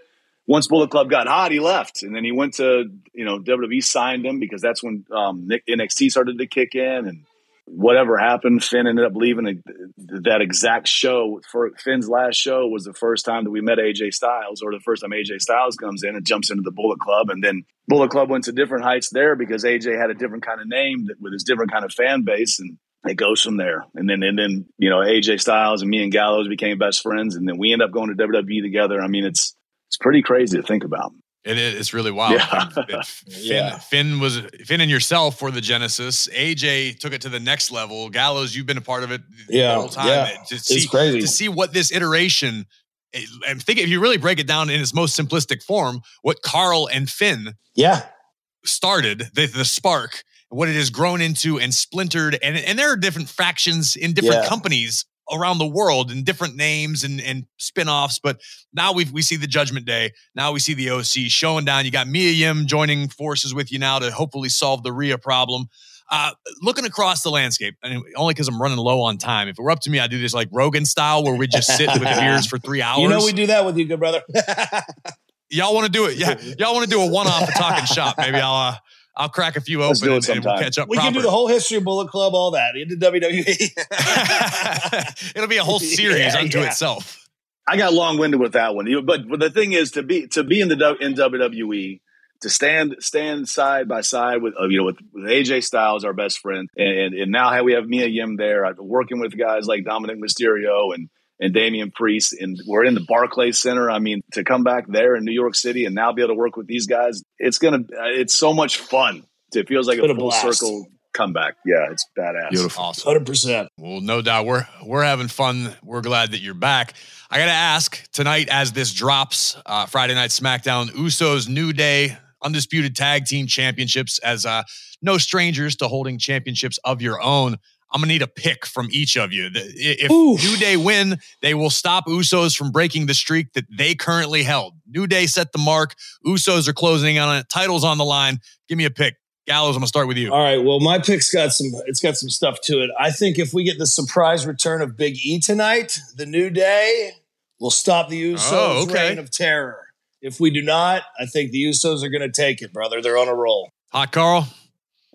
once Bullet Club got hot, he left, and then he went to you know WWE signed him because that's when um, NXT started to kick in, and whatever happened, Finn ended up leaving that exact show. For Finn's last show was the first time that we met AJ Styles, or the first time AJ Styles comes in and jumps into the Bullet Club, and then Bullet Club went to different heights there because AJ had a different kind of name with his different kind of fan base, and it goes from there. And then and then you know AJ Styles and me and Gallows became best friends, and then we end up going to WWE together. I mean, it's it's pretty crazy to think about. It is. It's really wild. Yeah. Finn, (laughs) yeah. Finn was Finn and yourself were the genesis. AJ took it to the next level. Gallows, you've been a part of it yeah. the whole time. Yeah. To it's see, crazy to see what this iteration. And think if you really break it down in its most simplistic form, what Karl and Finn yeah started the, the spark, what it has grown into and splintered, and and there are different factions in different Yeah. companies around the world and different names and, and spin-offs but now we we see the judgment day now we see the oc showing down you got mia yim joining forces with you now to hopefully solve the Rhea problem uh, looking across the landscape, and only because I'm running low on time. If it were up to me, I'd do this like Rogan style, where we just sit with (laughs) beers for three hours. You know we do that with you, good brother. (laughs) Y'all want to do it? Yeah, (laughs) y'all want to do a one-off of talking shop? Maybe I'll uh, I'll crack a few Let's open and, and we'll catch up. we can do the whole history of Bullet Club, all that into WWE. (laughs) It'll be a whole (laughs) series Yeah, unto yeah. itself. I got long winded with that one, but, but the thing is to be to be in the in WWE to stand stand side by side with uh, you know with, with AJ Styles, our best friend, and and now we have Mia Yim there. I've been working with guys like Dominik Mysterio and and Damian Priest, and we're in the Barclays Center. I mean, to come back there in New York City and now be able to work with these guys, it's gonna it's so much fun. It feels like a Been a full circle comeback. Yeah, it's badass. Beautiful. Awesome. Hundred percent. Well, no doubt we're we're having fun. We're glad that you're back. I got to ask tonight as this drops uh, Friday night SmackDown, Usos New Day undisputed tag team championships as uh, no strangers to holding championships of your own. I'm gonna need a pick from each of you. The- i- If Oof. New Day win, they will stop Usos from breaking the streak that they currently held. New Day set the mark. Usos are closing on it. Titles on the line. Give me a pick. Gallows, I'm gonna start with you. All right. Well, my pick's got some. It's got some stuff to it. I think if we get the surprise return of Big E tonight, the New Day will stop the oh, Usos' Oh, okay. reign of terror. If we do not, I think the Usos are going to take it, brother. They're on a roll. Hot Karl.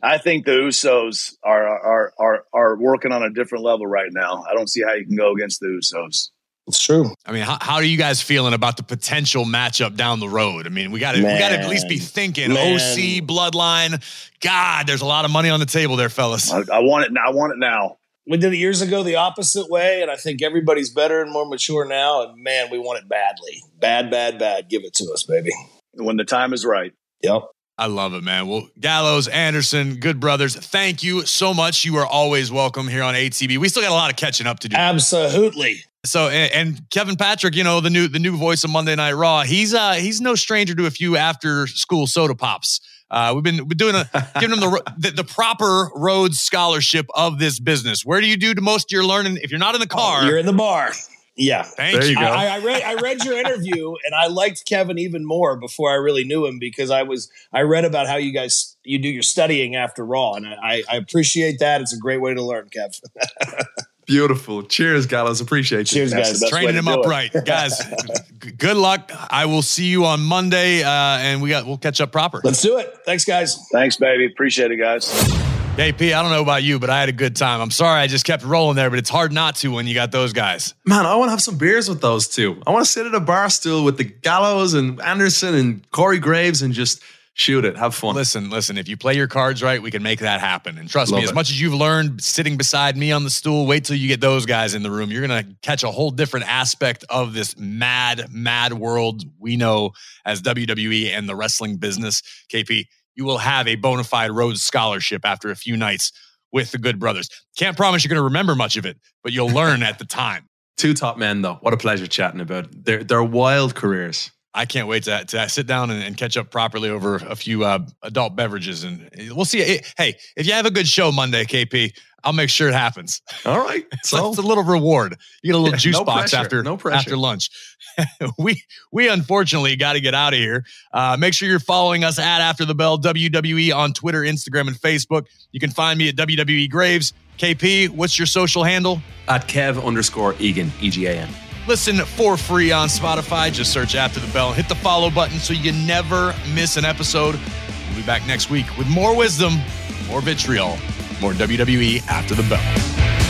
I think the Usos are are are are working on a different level right now. I don't see how you can go against the Usos. It's true. I mean, how, how are you guys feeling about the potential matchup down the road? I mean, we got to we got to at least be thinking Man. OC bloodline. God, there's a lot of money on the table there, fellas. I, I want it now. I want it now. We did it years ago the opposite way, and I think everybody's better and more mature now. And man, we want it badly. Bad, bad, bad. Give it to us, baby. When the time is right. Yep. I love it, man. Well, Gallows, Anderson, good brothers. Thank you so much. You are always welcome here on ATB. We still got a lot of catching up to do. Absolutely. So, and, and Kevin Patrick, you know the new the new voice of Monday Night Raw. He's uh he's no stranger to a few after school soda pops. Uh, we've been we're doing a (laughs) giving him the, the the proper Rhodes scholarship of this business. Where do you do the most of your learning if you're not in the car? You're in the bar. Yeah. Thank There you. you go. I, I read I read your interview and I liked Kevin even more before I really knew him because I was I read about how you guys you do your studying after Raw and I, I appreciate that. It's a great way to learn, Kev. (laughs) Beautiful. Cheers, Gallows. Appreciate you. Cheers, guys. the best way Training to him do up right, (laughs) guys. g- good luck. I will see you on Monday, uh, and we got we'll catch up proper. Let's do it. Thanks, guys. Thanks, baby. Appreciate it, guys. KP, I don't know about you, but I had a good time. I'm sorry I just kept rolling there, but it's hard not to when you got those guys. Man, I want to have some beers with those two. I want to sit at a bar stool with the Gallows and Anderson and Corey Graves and just shoot it. Have fun. Listen, listen, if you play your cards right, we can make that happen. And trust Love me, as much as you've learned sitting beside me on the stool, wait till you get those guys in the room. You're going to catch a whole different aspect of this mad, mad world we know as WWE and the wrestling business. KP, you will have a bona fide Rhodes Scholarship after a few nights with the Good Brothers. Can't promise you're going to remember much of it, but you'll (laughs) learn at the time. Two top men, though. What a pleasure chatting about their their wild careers. I can't wait to, to sit down and, and catch up properly over a few uh, adult beverages, and we'll see. Hey, if you have a good show Monday, KP, I'll make sure it happens. All right. So (laughs) So it's a little reward. You get a little Yeah, juice no box pressure, after no pressure. after lunch. (laughs) we we unfortunately got to get out of here. Uh, make sure you're following us at After the Bell WWE on Twitter, Instagram, and Facebook. You can find me at WWE Graves. KP, what's your social handle? at Kev underscore Egan, E G A N. Listen for free on Spotify. Just search After the Bell hit the follow button so you never miss an episode. We'll be back next week with more wisdom, more vitriol, more WWE After the Bell.